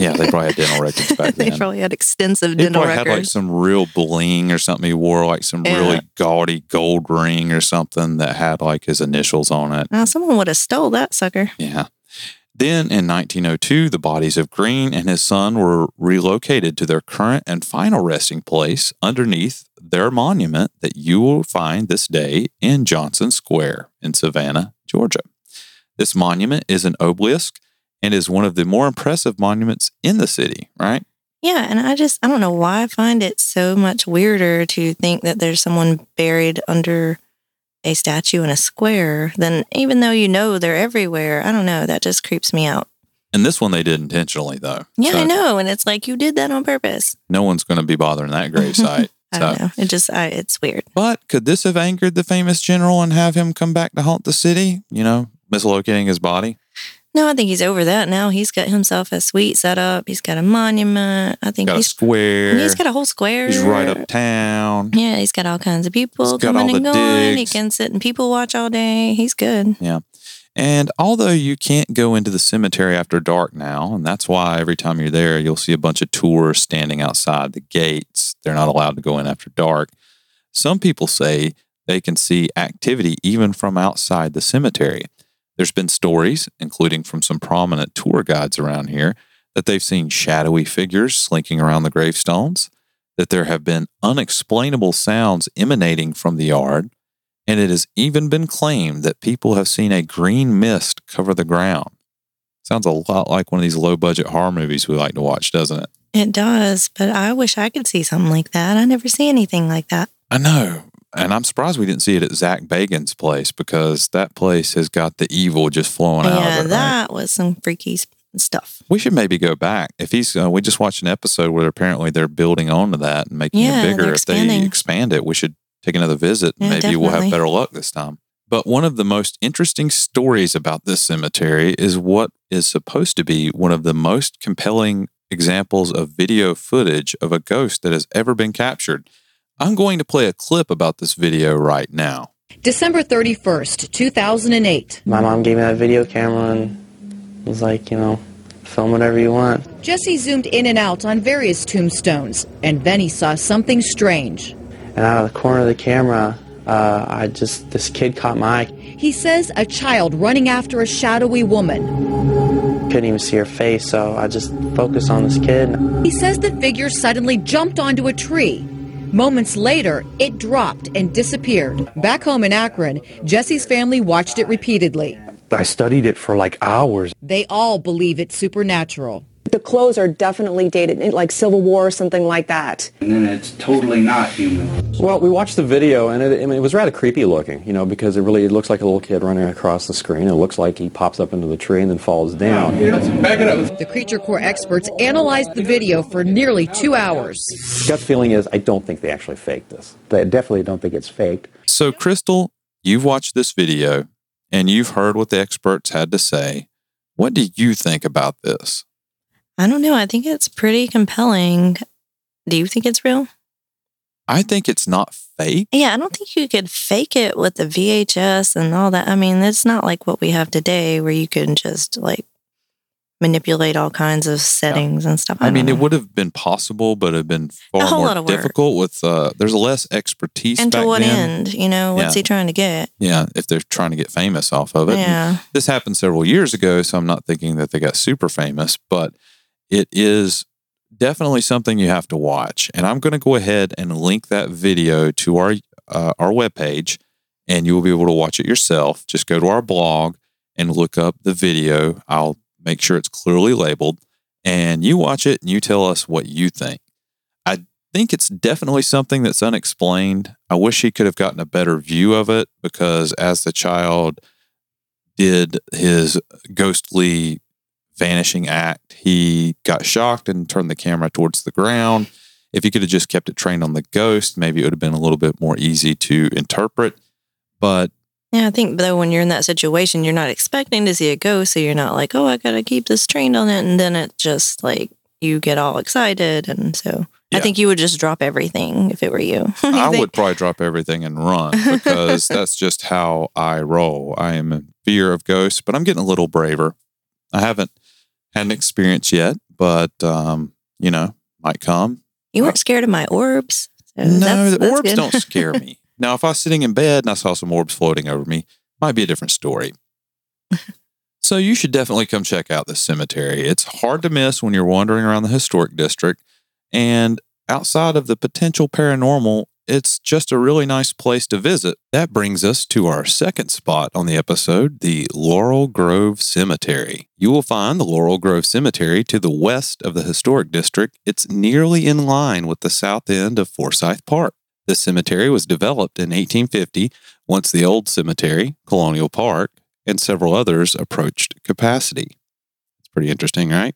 Yeah, they probably had dental *laughs* records back then. they probably had extensive dental records. He dental probably had like some real bling or something. He wore like some Yeah. really gaudy gold ring or something that had like his initials on it. now, someone would have stole that sucker. Yeah. Then in 1902, the bodies of Greene and his son were relocated to their current and final resting place underneath their monument that you will find this day in Johnson Square in Savannah, Georgia. This monument is an obelisk and is one of the more impressive monuments in the city, right? Yeah, and I just I don't know why I find it so much weirder to think that there's someone buried under a statue in a square than even though you know they're everywhere. I don't know, that just creeps me out. And this one they did intentionally, though. Yeah, So I know, and it's like you did that on purpose. No one's going to be bothering that grave site. *laughs* I so. don't know. It just I, it's weird. But could this have angered the famous general and have him come back to haunt the city? You know, mislocating his body? No, I think he's over that now. He's got himself a suite set up. He's got a monument. I think Got a square. he's got a whole square. He's right uptown. Yeah, he's got all kinds of people He's coming and going. He can sit and people watch all day. He's good. Yeah. And although you can't go into the cemetery after dark now, and that's why every time you're there, you'll see a bunch of tourists standing outside the gates. They're not allowed to go in after dark. Some people say they can see activity even from outside the cemetery. There's been stories, including from some prominent tour guides around here, that they've seen shadowy figures slinking around the gravestones, that there have been unexplainable sounds emanating from the yard, and it has even been claimed that people have seen a green mist cover the ground. Sounds a lot like one of these low budget horror movies we like to watch, doesn't it? It does, but I wish I could see something like that. I never see anything like that. I know. And I'm surprised we didn't see it at Zak Bagans' place because that place has got the evil just flowing out yeah, of it. right? that was some freaky stuff. We should maybe go back. If he's, uh, we just watched an episode where apparently they're building onto that and making Yeah, it bigger. If they expand it, we should take another visit. and Yeah, maybe we'll have better luck this time. But one of the most interesting stories about this cemetery is what is supposed to be one of the most compelling examples of video footage of a ghost that has ever been captured. I'm going to play a clip about this video right now. December 31st, 2008. My mom gave me that video camera and was like, you know, film whatever you want. Jesse zoomed in and out on various tombstones, and then he saw something strange. And out of the corner of the camera, uh, I just, this kid caught my eye. He says a child running after a shadowy woman. Couldn't even see her face, so I just focused on this kid. He says the figure suddenly jumped onto a tree. Moments later, it dropped and disappeared. Back home in Akron, Jesse's family watched it repeatedly. I studied it for like hours. They all believe it's supernatural. The clothes are definitely dated, eh, like Civil War or something like that. and then it's totally not human. Well, we watched the video, and it, I mean, it was rather creepy looking, you know, because it really it looks like a little kid running across the screen. It looks like he pops up into the tree and then falls down. Back it up. The Creature Core experts analyzed the video for nearly two hours. Gut feeling is I don't think they actually faked this. I definitely don't think it's faked. So, Crystal, you've watched this video and you've heard what the experts had to say. What do you think about this? I don't know. I think it's pretty compelling. Do you think it's real? I think it's not fake. Yeah, I don't think you could fake it with the VHS and all that. I mean, it's not like what we have today where you can just like manipulate all kinds of settings and stuff. I mean, don't it would have been possible, but it'd been far more lot of work. difficult with, uh, there's less expertise And to what then. end? You know, what's Yeah. he trying to get? Yeah, if they're trying to get famous off of it. And Yeah. This happened several years ago, so I'm not thinking that they got super famous, but it is definitely something you have to watch. And I'm going to go ahead and link that video to our uh, our webpage, and you will be able to watch it yourself. Just go to our blog and look up the video. I'll make sure it's clearly labeled, and you watch it and you tell us what you think. I think it's definitely something that's unexplained. I wish he could have gotten a better view of it because as the child did his ghostly vanishing act, he got shocked and turned the camera towards the ground. If he could have just kept it trained on the ghost, maybe it would have been a little bit more easy to interpret. But Yeah, I think though when you're in that situation, you're not expecting to see a ghost, so you're not like, oh, I gotta keep this trained on it, and then it just like you get all excited. And so I think you would just drop everything if it were you. *laughs* You I think- would probably drop everything and run *laughs* because that's just how I roll. I am in fear of ghosts, but I'm getting a little braver. I haven't had an experience yet, but um, you know, might come. You weren't scared of my orbs. So no, that's- the that's orbs good. don't scare *laughs* me. Now, if I was sitting in bed and I saw some orbs floating over me, might be a different story. *laughs* so you should definitely come check out this cemetery. It's hard to miss when you're wandering around the historic district. And outside of the potential paranormal, it's just a really nice place to visit. That brings us to our second spot on the episode, the Laurel Grove Cemetery. You will find the Laurel Grove Cemetery to the west of the historic district. It's nearly in line with the south end of Forsyth Park. The cemetery was developed in 1850 once the old cemetery, Colonial Park, and several others approached capacity. It's pretty interesting, right?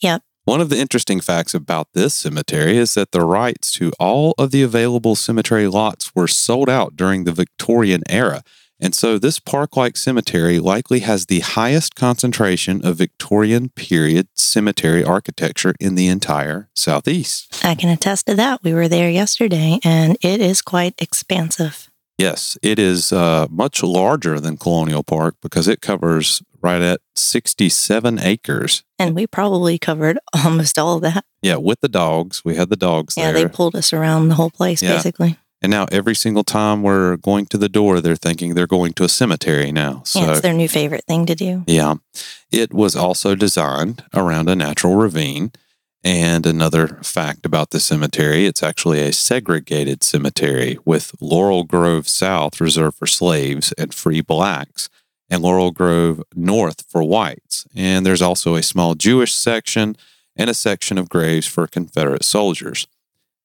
Yep. One of the interesting facts about this cemetery is that the rights to all of the available cemetery lots were sold out during the Victorian era. And so this park like cemetery likely has the highest concentration of Victorian period cemetery architecture in the entire Southeast. I can attest to that. We were there yesterday and it is quite expansive. Yes, it is uh, much larger than Colonial Park because it covers right at 67 acres. And we probably covered *laughs* almost all of that. Yeah, with the dogs. We had the dogs Yeah, there. they pulled us around the whole place Yeah. basically. And now every single time we're going to the door, they're thinking they're going to a cemetery now. So yeah, it's their new favorite thing to do. yeah, it was also designed around a natural ravine. And another fact about the cemetery, it's actually a segregated cemetery with Laurel Grove South reserved for slaves and free blacks, and Laurel Grove North for whites. And there's also a small Jewish section and a section of graves for Confederate soldiers.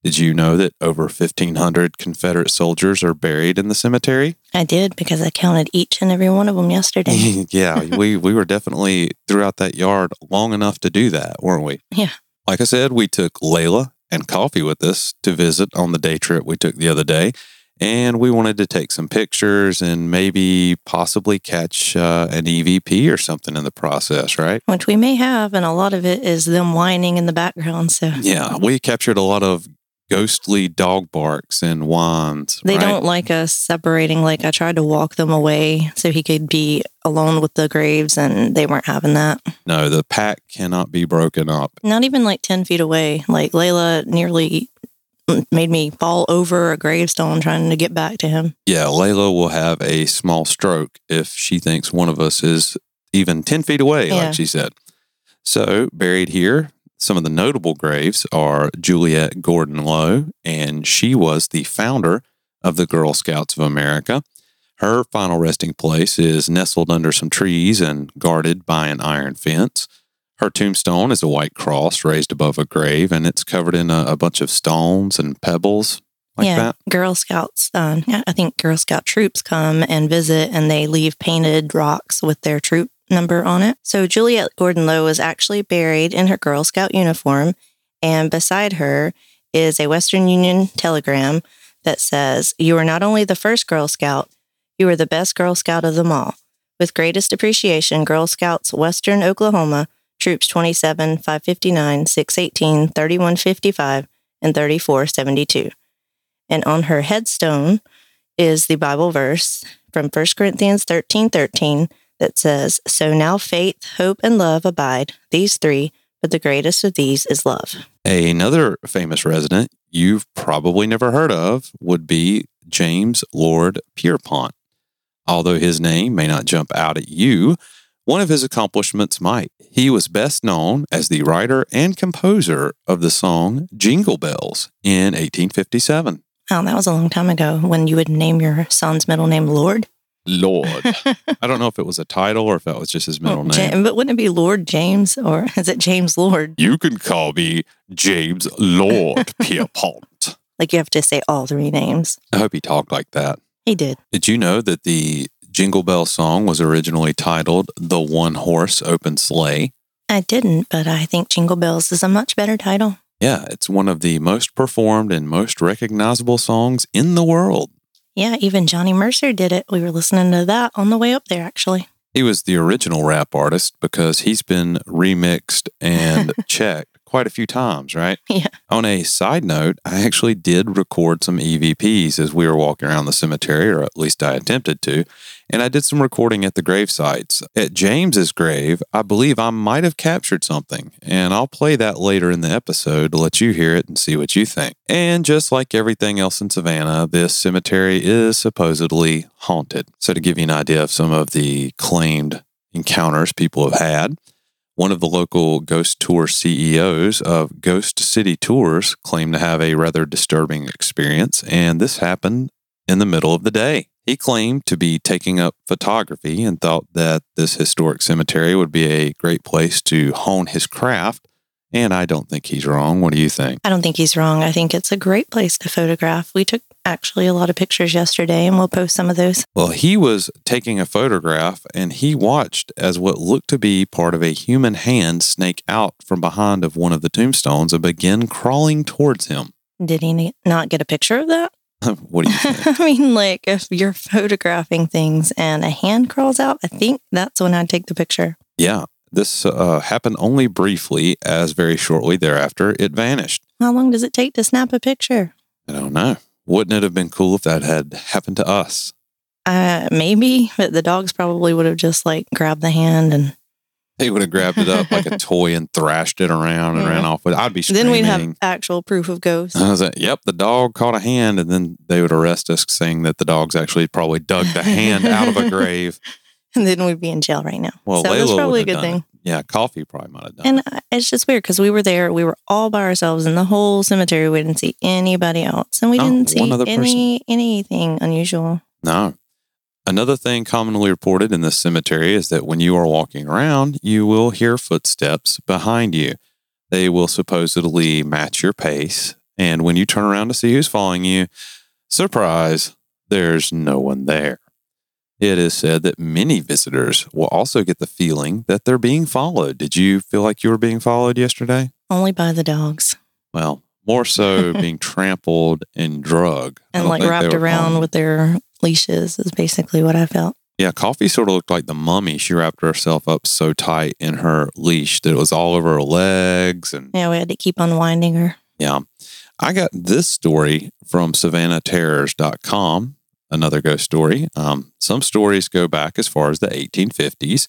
Did you know that over 1,500 Confederate soldiers are buried in the cemetery? I did because I counted each and every one of them yesterday. *laughs* yeah, we, we were definitely throughout that yard long enough to do that, weren't we? Yeah. Like I said, we took Layla and Coffee with us to visit on the day trip we took the other day. And we wanted to take some pictures and maybe possibly catch uh, an EVP or something in the process, right? Which we may have, and a lot of it is them whining in the background. So Yeah, we captured a lot of ghostly dog barks and whines. they right? don't like us separating. Like I tried to walk them away so he could be alone with the graves, and they weren't having that. No, the pack cannot be broken up. Not even like 10 feet away. Like Layla nearly made me fall over a gravestone trying to get back to him. Yeah, Layla will have a small stroke if she thinks one of us is even 10 feet away, Yeah. like she said. So, buried here, some of the notable graves are Juliette Gordon Low, and she was the founder of the Girl Scouts of America. Her final resting place is nestled under some trees and guarded by an iron fence. Her tombstone is a white cross raised above a grave, and it's covered in a, a bunch of stones and pebbles like yeah, that. Girl Scouts. Uh, yeah, I think Girl Scout troops come and visit, and they leave painted rocks with their troop number on it. So Juliette Gordon Low was actually buried in her Girl Scout uniform, and beside her is a Western Union telegram that says, "You are not only the first Girl Scout, you are the best Girl Scout of them all. With greatest appreciation, Girl Scouts Western Oklahoma." Troops 27, 559, 618, 3155, and 3472. And on her headstone is the Bible verse from 1 Corinthians 13 13 that says, So now faith, hope, and love abide, these three, but the greatest of these is love. Another famous resident you've probably never heard of would be James Lord Pierpont. Although his name may not jump out at you, one of his accomplishments might. He was best known as the writer and composer of the song Jingle Bells in 1857. Oh, that was a long time ago when you would name your son's middle name Lord. Lord. *laughs* I don't know if it was a title or if that was just his middle oh, Ja- name. but wouldn't it be Lord James or *laughs* is it James Lord? You can call me James Lord *laughs* Pierpont. Like you have to say all three names. I hope he talked like that. He did. Did you know that the Jingle Bell song was originally titled The One Horse Open Sleigh? I didn't, but I think Jingle Bells is a much better title. Yeah, it's one of the most performed and most recognizable songs in the world. Yeah, even Johnny Mercer did it. We were listening to that on the way up there, actually. He was the original rap artist because he's been remixed and *laughs* checked quite a few times, right? *laughs* Yeah. On a side note, I actually did record some EVPs as we were walking around the cemetery, or at least I attempted to. And I did some recording at the grave sites. At James's grave, I believe I might have captured something, and I'll play that later in the episode to let you hear it and see what you think. And just like everything else in Savannah, this cemetery is supposedly haunted. So, to give you an idea of some of the claimed encounters people have had, one of the local ghost tour CEOs of Ghost City Tours claimed to have a rather disturbing experience, and this happened in the middle of the day. He claimed to be taking up photography and thought that this historic cemetery would be a great place to hone his craft. And I don't think he's wrong. What do you think? I don't think he's wrong. I think it's a great place to photograph. We took actually a lot of pictures yesterday and we'll post some of those. Well, he was taking a photograph and he watched as what looked to be part of a human hand snake out from behind of one of the tombstones and begin crawling towards him. Did he not get a picture of that? *laughs* what do you think? *laughs* I mean, like if you're photographing things and a hand crawls out, I think that's when I'd take the picture. yeah, this uh, happened only briefly, as very shortly thereafter it vanished. How long does it take to snap a picture? I don't know. Wouldn't it have been cool if that had happened to us? Uh, maybe, but the dogs probably would have just like grabbed the hand and They would have grabbed it up like a toy and thrashed it around and Yeah. ran off with it. I'd be sure. then we'd have actual proof of ghosts. I was like, yep, the dog caught a hand. And then they would arrest us saying that the dogs actually probably dug the hand out of a grave. *laughs* and *laughs* then we'd be in jail right now. Well, so Layla that's probably a good thing. it. Yeah, Coffee probably might have done And it. it's just weird because we were there. We were all by ourselves in the whole cemetery. We didn't see anybody else, and we No, didn't see any anything unusual. No. Another thing commonly reported in this cemetery is that when you are walking around, you will hear footsteps behind you. They will supposedly match your pace. And when you turn around to see who's following you, surprise, there's no one there. It is said that many visitors will also get the feeling that they're being followed. Did you feel like you were being followed yesterday? Only by the dogs Well, more so *laughs* being trampled and drugged. And like wrapped around with their leashes is basically what I felt. Yeah, Coffee sort of looked like the mummy. She wrapped herself up so tight in her leash that it was all over her legs. And Yeah, we had to keep unwinding her. yeah, I got this story from SavannahTerrors.com, another ghost story. Um, some stories go back as far as the 1850s.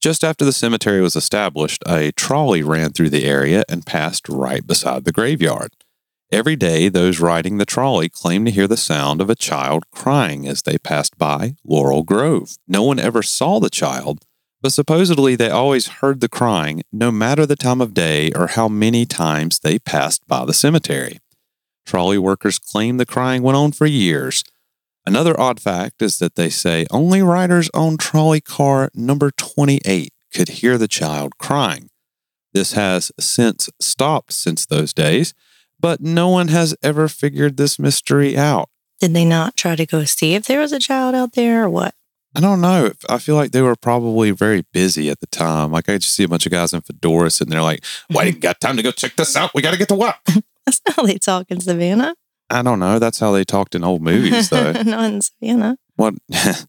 Just after the cemetery was established, a trolley ran through the area and passed right beside the graveyard. Every day, those riding the trolley claimed to hear the sound of a child crying as they passed by Laurel Grove. No one ever saw the child, but supposedly they always heard the crying no matter the time of day or how many times they passed by the cemetery. Trolley workers claim the crying went on for years. Another odd fact is that they say only riders on trolley car number 28 could hear the child crying. This has since stopped since those days, but no one has ever figured this mystery out. Did they not try to go see if there was a child out there or what? I don't know. I feel like they were probably very busy at the time. Like I just see a bunch of guys in fedoras and they're like, "Why *laughs* got time to go check this out? We got to get to work." That's how they talk in Savannah. I don't know. That's how they talked in old movies, though. not in Savannah. what? *laughs*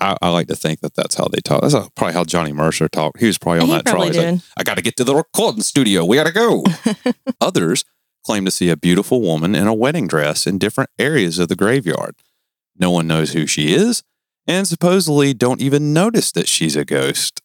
I, I like to think that that's how they talk. That's probably how Johnny Mercer talked. He was probably on He that probably trolley. Like. I got to get to the recording studio. We got to go. *laughs* Others claim to see a beautiful woman in a wedding dress in different areas of the graveyard. No one knows who she is, and supposedly don't even notice that she's a ghost.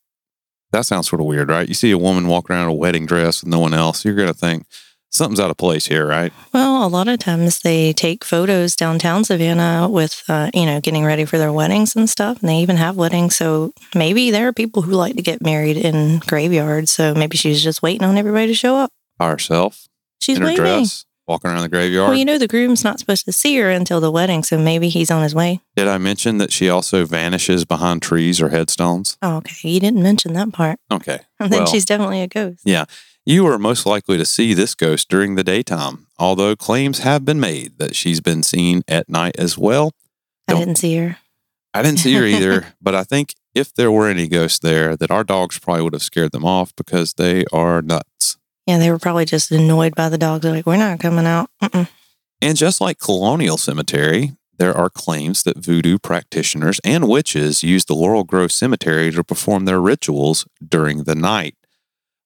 That sounds sort of weird, right? You see a woman walk around in a wedding dress with no one else, you're going to think something's out of place here, right? Well, a lot of times they take photos downtown Savannah with, uh, you know, getting ready for their weddings and stuff. And they even have weddings. So maybe there are people who like to get married in graveyards. So maybe she's just waiting on everybody to show up. By herself She's in her waiting. dress, walking around the graveyard. Well, you know, the groom's not supposed to see her until the wedding. So maybe he's on his way. Did I mention that she also vanishes behind trees or headstones? Oh, okay. You didn't mention that part. Okay. And *laughs* then Well, she's definitely a ghost. yeah. You are most likely to see this ghost during the daytime, although claims have been made that she's been seen at night as well. I Don't- didn't see her. I didn't see her either, *laughs* but I think if there were any ghosts there, that our dogs probably would have scared them off because they are nuts. Yeah, they were probably just annoyed by the dogs. They're like, we're not coming out. Mm-mm. And just like Colonial Cemetery, there are claims that voodoo practitioners and witches use the Laurel Grove Cemetery to perform their rituals during the night.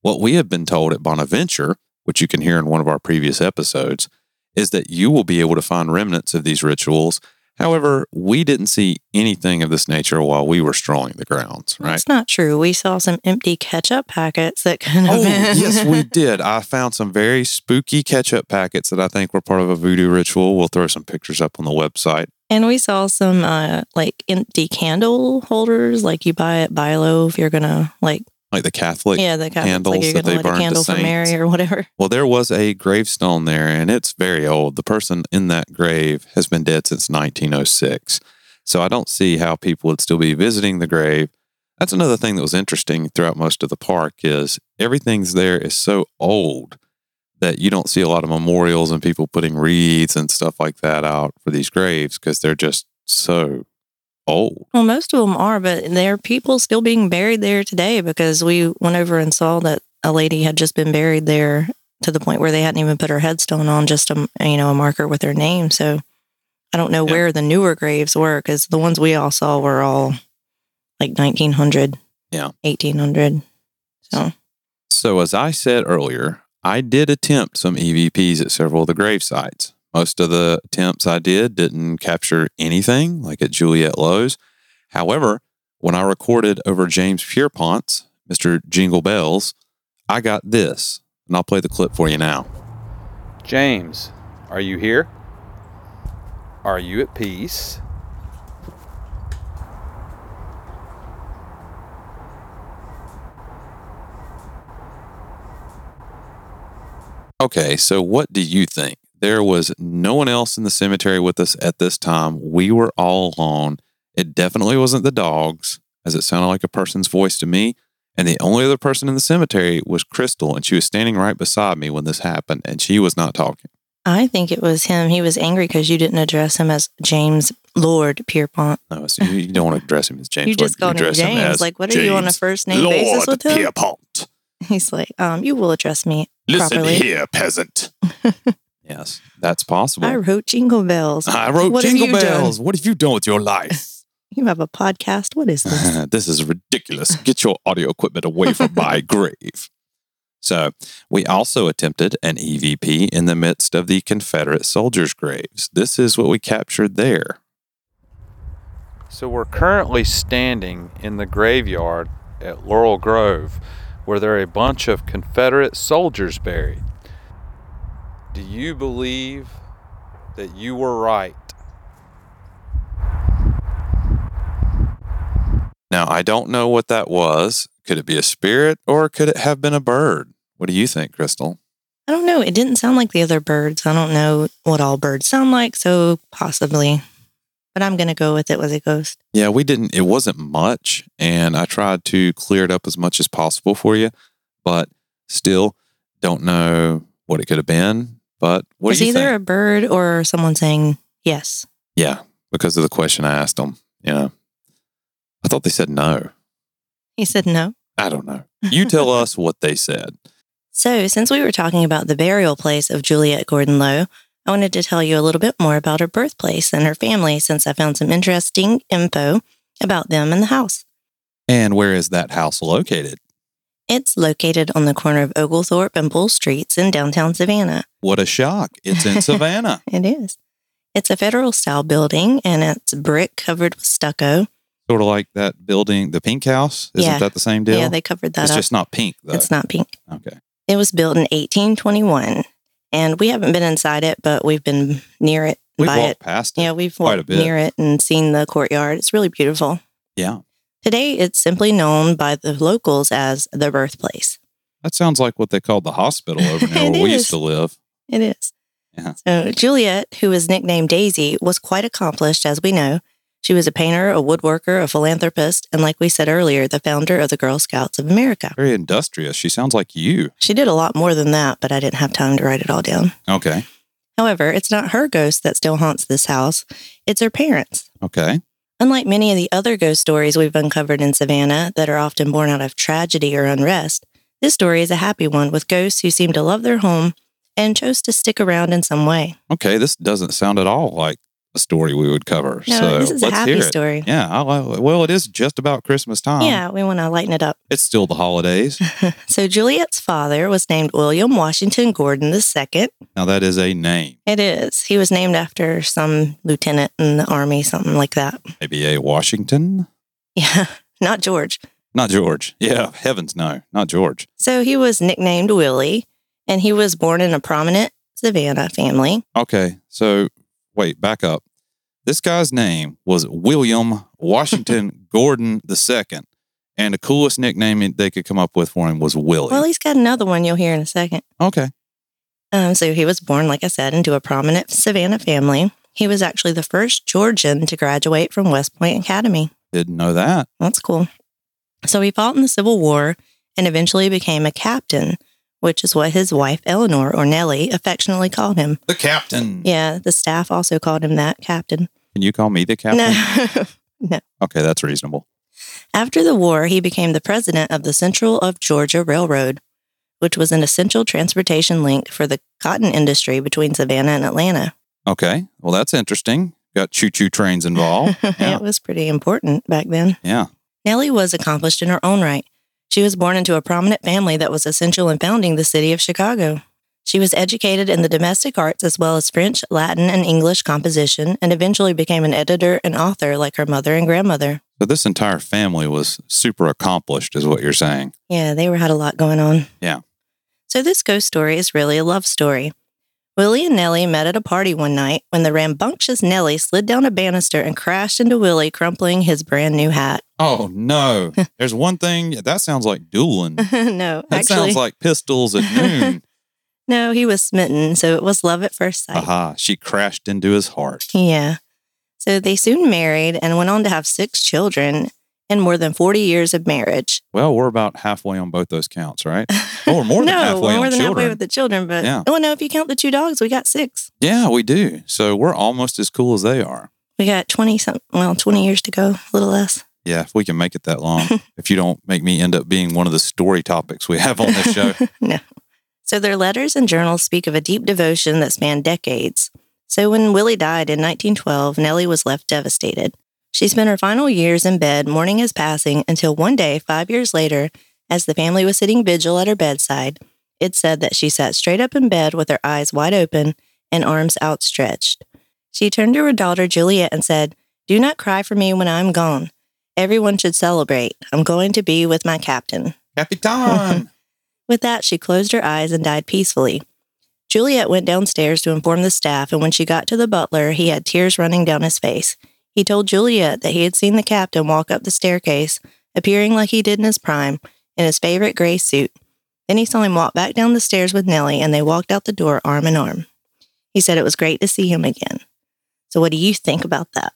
What we have been told at Bonaventure which you can hear in one of our previous episodes, is that you will be able to find remnants of these rituals. However, we didn't see anything of this nature while we were strolling the grounds, right? That's not true. We saw some empty ketchup packets that could have Oh, been. yes, we *laughs* did. I found some very spooky ketchup packets that I think were part of a voodoo ritual. We'll throw some pictures up on the website. And we saw some uh, like empty candle holders, like you buy at Bi-Lo if you're gonna like, Like the Catholic yeah, the Catholics, candles like that they a burned to candle for Mary or whatever. *laughs* Well, there was a gravestone there, and it's very old. The person in that grave has been dead since 1906. So I don't see how people would still be visiting the grave. That's another thing that was interesting throughout most of the park is everything's there is so old that you don't see a lot of memorials and people putting wreaths and stuff like that out for these graves because they're just so old. Well, most of them are, but there are people still being buried there today because we went over and saw that a lady had just been buried there to the point where they hadn't even put her headstone on, just a you know a marker with her name. So I don't know Yeah. where the newer graves were because the ones we all saw were all like 1900, Yeah. 1800. So So, as I said earlier, I did attempt some EVPs at several of the grave sites. Most of the attempts I did didn't capture anything, like at Juliette Low's. However, when I recorded over James Pierpont's Mr. Jingle Bells, I got this, and I'll play the clip for you now. James, are you here? Are you at peace? Okay, so what do you think? There was no one else in the cemetery with us at this time. We were all alone. It definitely wasn't the dogs, as it sounded like a person's voice to me. And the only other person in the cemetery was Crystal, and she was standing right beside me when this happened, and she was not talking. I think it was him. He was angry because you didn't address him as James Lord Pierpont. No, so you, you don't want to address him as James. You just Lord. called him address him James. as Like, what are you on a first name basis with him? Pierpont. He's like, um, you will address me Listen properly. here, peasant. *laughs* yes, that's possible. I wrote Jingle Bells. I wrote What have Jingle you done? Bells. What have you done with your life? *laughs* You have a podcast. What is this? *laughs* this is ridiculous. Get your audio equipment away from my *laughs* grave. So, we also attempted an EVP in the midst of the Confederate soldiers' graves. This is what we captured there. So, we're currently standing in the graveyard at Laurel Grove, where there are a bunch of Confederate soldiers buried. Do you believe that you were right? Now, I don't know what that was. Could it be a spirit or could it have been a bird? What do you think, Crystal? I don't know. It didn't sound like the other birds. I don't know what all birds sound like, so possibly. But I'm going to go with it was a ghost. Yeah, we didn't, it wasn't much. And I tried to clear it up as much as possible for you, but still don't know what it could have been. But what you either think? a bird or someone saying yes. yeah, because of the question I asked them. You know, I thought they said no. He said no. I don't know. You tell *laughs* us what they said. So, since we were talking about the burial place of Juliette Gordon Low, I wanted to tell you a little bit more about her birthplace and her family since I found some interesting info about them and the house. And where is that house located? It's located on the corner of Oglethorpe and Bull Streets in downtown Savannah. What a shock. It's in *laughs* Savannah. It is. It's a federal style building and it's brick covered with stucco. sort of like that building, the pink house. Isn't Yeah. that the same deal? Yeah, they covered that it's up. just not pink, though. It's not pink. Okay. It was built in 1821 and we haven't been inside it, but we've been near it We by walked it. past it. Yeah, we've quite a walked bit. near it and seen the courtyard. It's really beautiful. Yeah. Today, it's simply known by the locals as the birthplace. That sounds like what they called the hospital over *laughs* It where we used to live. It is. Yeah. So, Juliette, who is nicknamed Daisy, was quite accomplished, as we know. She was a painter, a woodworker, a philanthropist, and like we said earlier, the founder of the Girl Scouts of America. Very industrious. She sounds like you. She did a lot more than that, but I didn't have time to write it all down. Okay. However, it's not her ghost that still haunts this house, it's her parents. Okay. Unlike many of the other ghost stories we've uncovered in Savannah that are often born out of tragedy or unrest, this story is a happy one with ghosts who seem to love their home and chose to stick around in some way. Okay. This doesn't sound at all like story we would cover. No, so this is a happy story. Yeah. I, well, it is just about Christmas time. Yeah, we want to lighten it up. It's still the holidays. *laughs* So Juliette's father was named William Washington Gordon II. now, that is a name. It is. He was named after some lieutenant in the army, something like that. Maybe a Washington? Yeah, *laughs* not George. Not George. Yeah. Heavens, no. Not George. So he was nicknamed Willie, and he was born in a prominent Savannah family. Okay. So, wait, back up. This guy's name was William Washington *laughs* Gordon II. And the coolest nickname they could come up with for him was Willie. Well, he's got another one you'll hear in a second. okay. Um, so he was born, like I said, into a prominent Savannah family. He was actually the first Georgian to graduate from West Point Academy. Didn't know that. That's cool. So he fought in the Civil War and eventually became a captain, which is what his wife Eleanor or Nellie affectionately called him. The captain. Yeah, the staff also called him that, captain. Can you call me the captain? No. *laughs* no. Okay, that's reasonable. After the war, he became the president of the Central of Georgia Railroad, which was an essential transportation link for the cotton industry between Savannah and Atlanta. Okay. Well, that's interesting. Got choo choo trains involved. *laughs* Yeah. it was pretty important back then. yeah. Nellie was accomplished in her own right. She was born into a prominent family that was essential in founding the city of Chicago. She was educated in the domestic arts as well as French, Latin, and English composition, and eventually became an editor and author like her mother and grandmother. So this entire family was super accomplished, is what you're saying. Yeah, they were had a lot going on. Yeah. So this ghost story is really a love story. Willie and Nellie met at a party one night when the rambunctious Nellie slid down a banister and crashed into Willie, crumpling his brand new hat. Oh no. *laughs* There's one thing that sounds like dueling. *laughs* That no, actually, sounds like pistols at noon. *laughs* no, he was smitten, so it was love at first sight. Aha. She crashed into his heart. Yeah. So they soon married and went on to have six children and more than 40 years of marriage. Well, we're about halfway on both those counts, right? Oh, we're more than *laughs* no, halfway we're more than children. halfway with the children, but Yeah. oh no, if you count the two dogs, we got six. yeah, we do. So we're almost as cool as they are. We got 20 some well, 20 years to go, a little less. Yeah, if we can make it that long. *laughs* if you don't make me end up being one of the story topics we have on this show. *laughs* no. So their letters and journals speak of a deep devotion that spanned decades. So when Willie died in 1912, Nellie was left devastated. She spent her final years in bed mourning his passing until one day, five years later, as the family was sitting vigil at her bedside, it said that she sat straight up in bed with her eyes wide open and arms outstretched. She turned to her daughter Juliette and said, Do not cry for me when I am gone. Everyone should celebrate. I'm going to be with my captain. Capitan. *laughs* *laughs* With that, she closed her eyes and died peacefully. Juliette went downstairs to inform the staff, and when she got to the butler, he had tears running down his face. He told Juliette that he had seen the captain walk up the staircase, appearing like he did in his prime, in his favorite gray suit. Then he saw him walk back down the stairs with Nellie, and they walked out the door arm in arm. He said it was great to see him again. So, what do you think about that?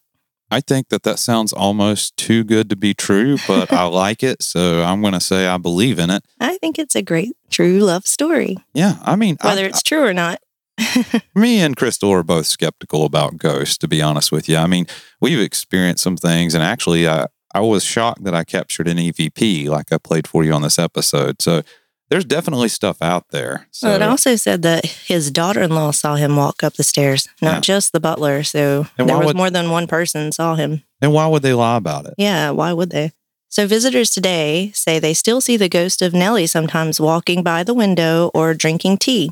I think that that sounds almost too good to be true, but I *laughs* like it. So I'm going to say I believe in it. I think it's a great, true love story, Yeah. I mean, I- whether it's true or not. *laughs* me and Crystal are both skeptical about ghosts, to be honest with you. I mean, we've experienced some things, and actually, I, I was shocked that I captured an EVP like I played for you on this episode. So there's definitely stuff out there. So Well, it also said that his daughter-in-law saw him walk up the stairs, not Yeah. just the butler. So And there was would- more than one person saw him. and why would they lie about it? Yeah, why would they? So visitors today say they still see the ghost of Nellie sometimes walking by the window or drinking tea.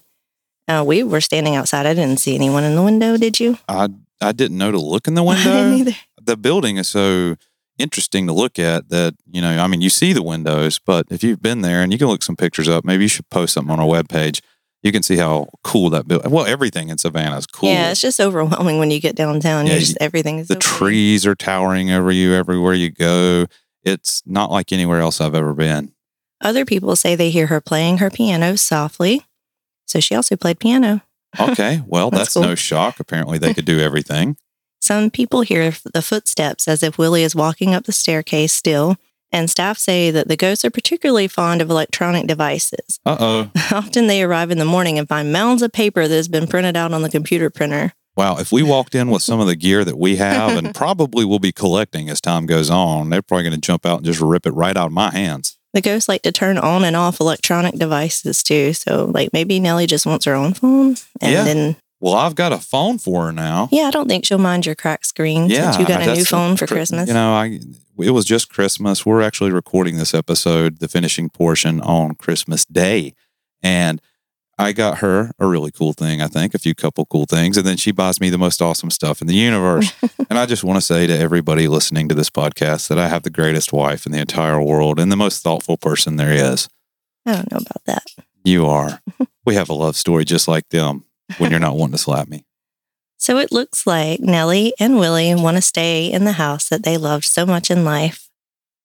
Uh, we were standing outside. I didn't see anyone in the window. Did you? I I didn't know to look in the *laughs* I didn't window. either. the building is so interesting to look at that you know i mean you see the windows but if you've been there and you can look some pictures up maybe you should post something on our webpage you can see how cool that building well everything in savannah is cool Yeah, it's just overwhelming when you get downtown. Yeah, just, everything is the trees are towering over you everywhere you go it's not like anywhere else i've ever been Other people say they hear her playing her piano softly. So she also played piano. okay *laughs* well That's that's, cool. no shock apparently they could do everything *laughs* Some people hear the footsteps as if Willie is walking up the staircase still, and staff say that the ghosts are particularly fond of electronic devices. uh-oh *laughs* Often they arrive in the morning and find mounds of paper that has been printed out on the computer printer. Wow, if we walked in with some of the gear that we have and probably will be collecting as time goes on, they're probably going to jump out and just rip it right out of my hands. The ghosts like to turn on and off electronic devices too. So, like maybe Nellie just wants her own phone, and Yeah. then Well, I've got a phone for her now. Yeah, I don't think she'll mind your cracked screen Yeah, since you got a new phone for Christmas. You know, I it was just Christmas. We're actually recording this episode, the finishing portion on Christmas Day, and I got her a really cool thing. I think a few couple cool things, and then she buys me the most awesome stuff in the universe. *laughs* and I just want to say to everybody listening to this podcast that I have the greatest wife in the entire world and the most thoughtful person there is. I don't know about that. You are. *laughs* we have a love story just like them. When you're not wanting to slap me. So it looks like Nellie and Willie want to stay in the house that they loved so much in life.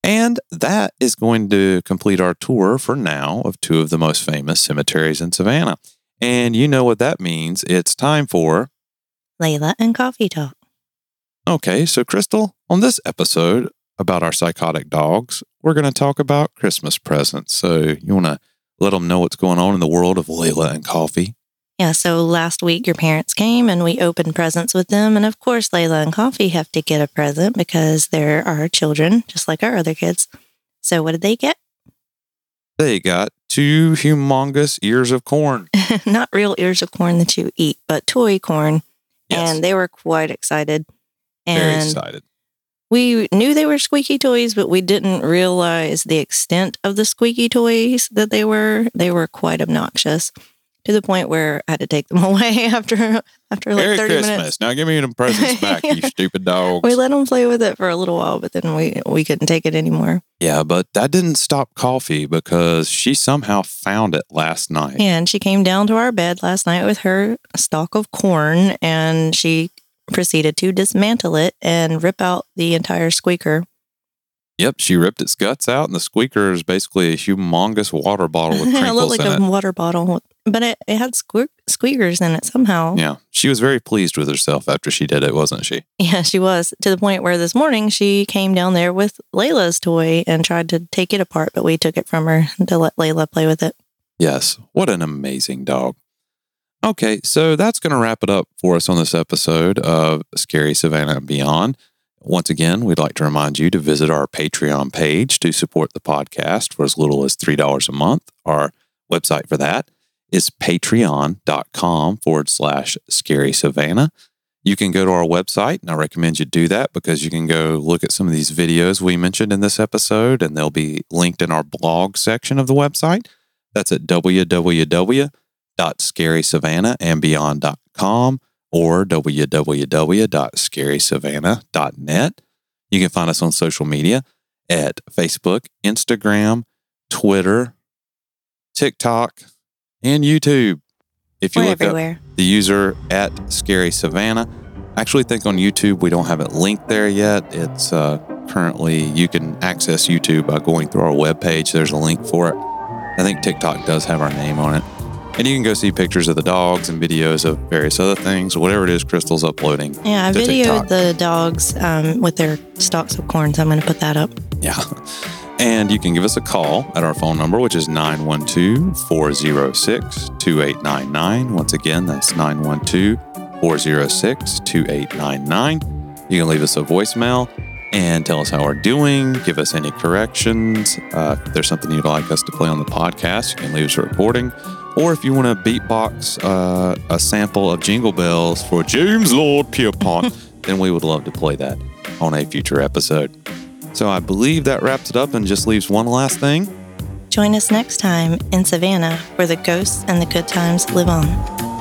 And that is going to complete our tour for now of two of the most famous cemeteries in Savannah. And you know what that means. It's time for. Layla and Coffee Talk. Okay, so Crystal, on this episode about our psychotic dogs, we're going to talk about Christmas presents. So you want to let them know what's going on in the world of Layla and Coffee? Yeah, so last week your parents came and we opened presents with them. And of course, Layla and Coffee have to get a present because they're our children, just like our other kids. So what did they get? They got two humongous ears of corn. *laughs* Not real ears of corn that you eat, but toy corn. Yes. And they were quite excited. Very And excited. we knew they were squeaky toys, but we didn't realize the extent of the squeaky toys that they were. They were quite obnoxious to the point where I had to take them *laughs* away after after like Merry 30 Christmas. minutes. Now give me them presents *laughs* back, you stupid dogs. We let them play with it for a little while, but then we we couldn't take it anymore. Yeah, but that didn't stop Coffee because she somehow found it last night. And she came down to our bed last night with her stalk of corn and she proceeded to dismantle it and rip out the entire squeaker. Yep, she ripped its guts out, and the squeaker is basically a humongous water bottle with *laughs* it crinkles looked like in a it. water bottle, but it, it had squeak, squeakers in it somehow. Yeah, she was very pleased with herself after she did it, wasn't she? *laughs* Yeah, she was to the point where this morning she came down there with Layla's toy and tried to take it apart, but we took it from her to let Layla play with it. Yes, what an amazing dog. Okay, so that's going to wrap it up for us on this episode of Scary Savannah and Beyond. Once again, we'd like to remind you to visit our Patreon page to support the podcast for as little as $3 a month. Our website for that is patreon.com forward slash scary savannah. You can go to our website, and I recommend you do that because you can go look at some of these videos we mentioned in this episode, and they'll be linked in our blog section of the website. That's at www.scarysavannahandbeyond.com or www.scarysavannah.net. You can find us on social media at Facebook, Instagram, Twitter, TikTok, and YouTube. If you We're look everywhere. up the user at Scary Savannah, I actually think on YouTube we don't have it linked there yet. It's uh, currently you can access YouTube by going through our webpage. There's a link for it. I think TikTok does have our name on it. And you can go see pictures of the dogs and videos of various other things, whatever it is Crystal's uploading. Yeah, I videoed TikTok. the dogs um, with their stalks of corn, so I'm going to put that up. Yeah. And you can give us a call at our phone number, which is 912 406 2899. Once again, that's 912 406 2899. You can leave us a voicemail and tell us how we're doing, give us any corrections. Uh, if there's something you'd like us to play on the podcast, you can leave us a recording. Or if you want to beatbox uh, a sample of Jingle Bells for James Lord Pierpont, *laughs* then we would love to play that on a future episode. So I believe that wraps it up and just leaves one last thing. Join us next time in Savannah, where the ghosts and the good times live on.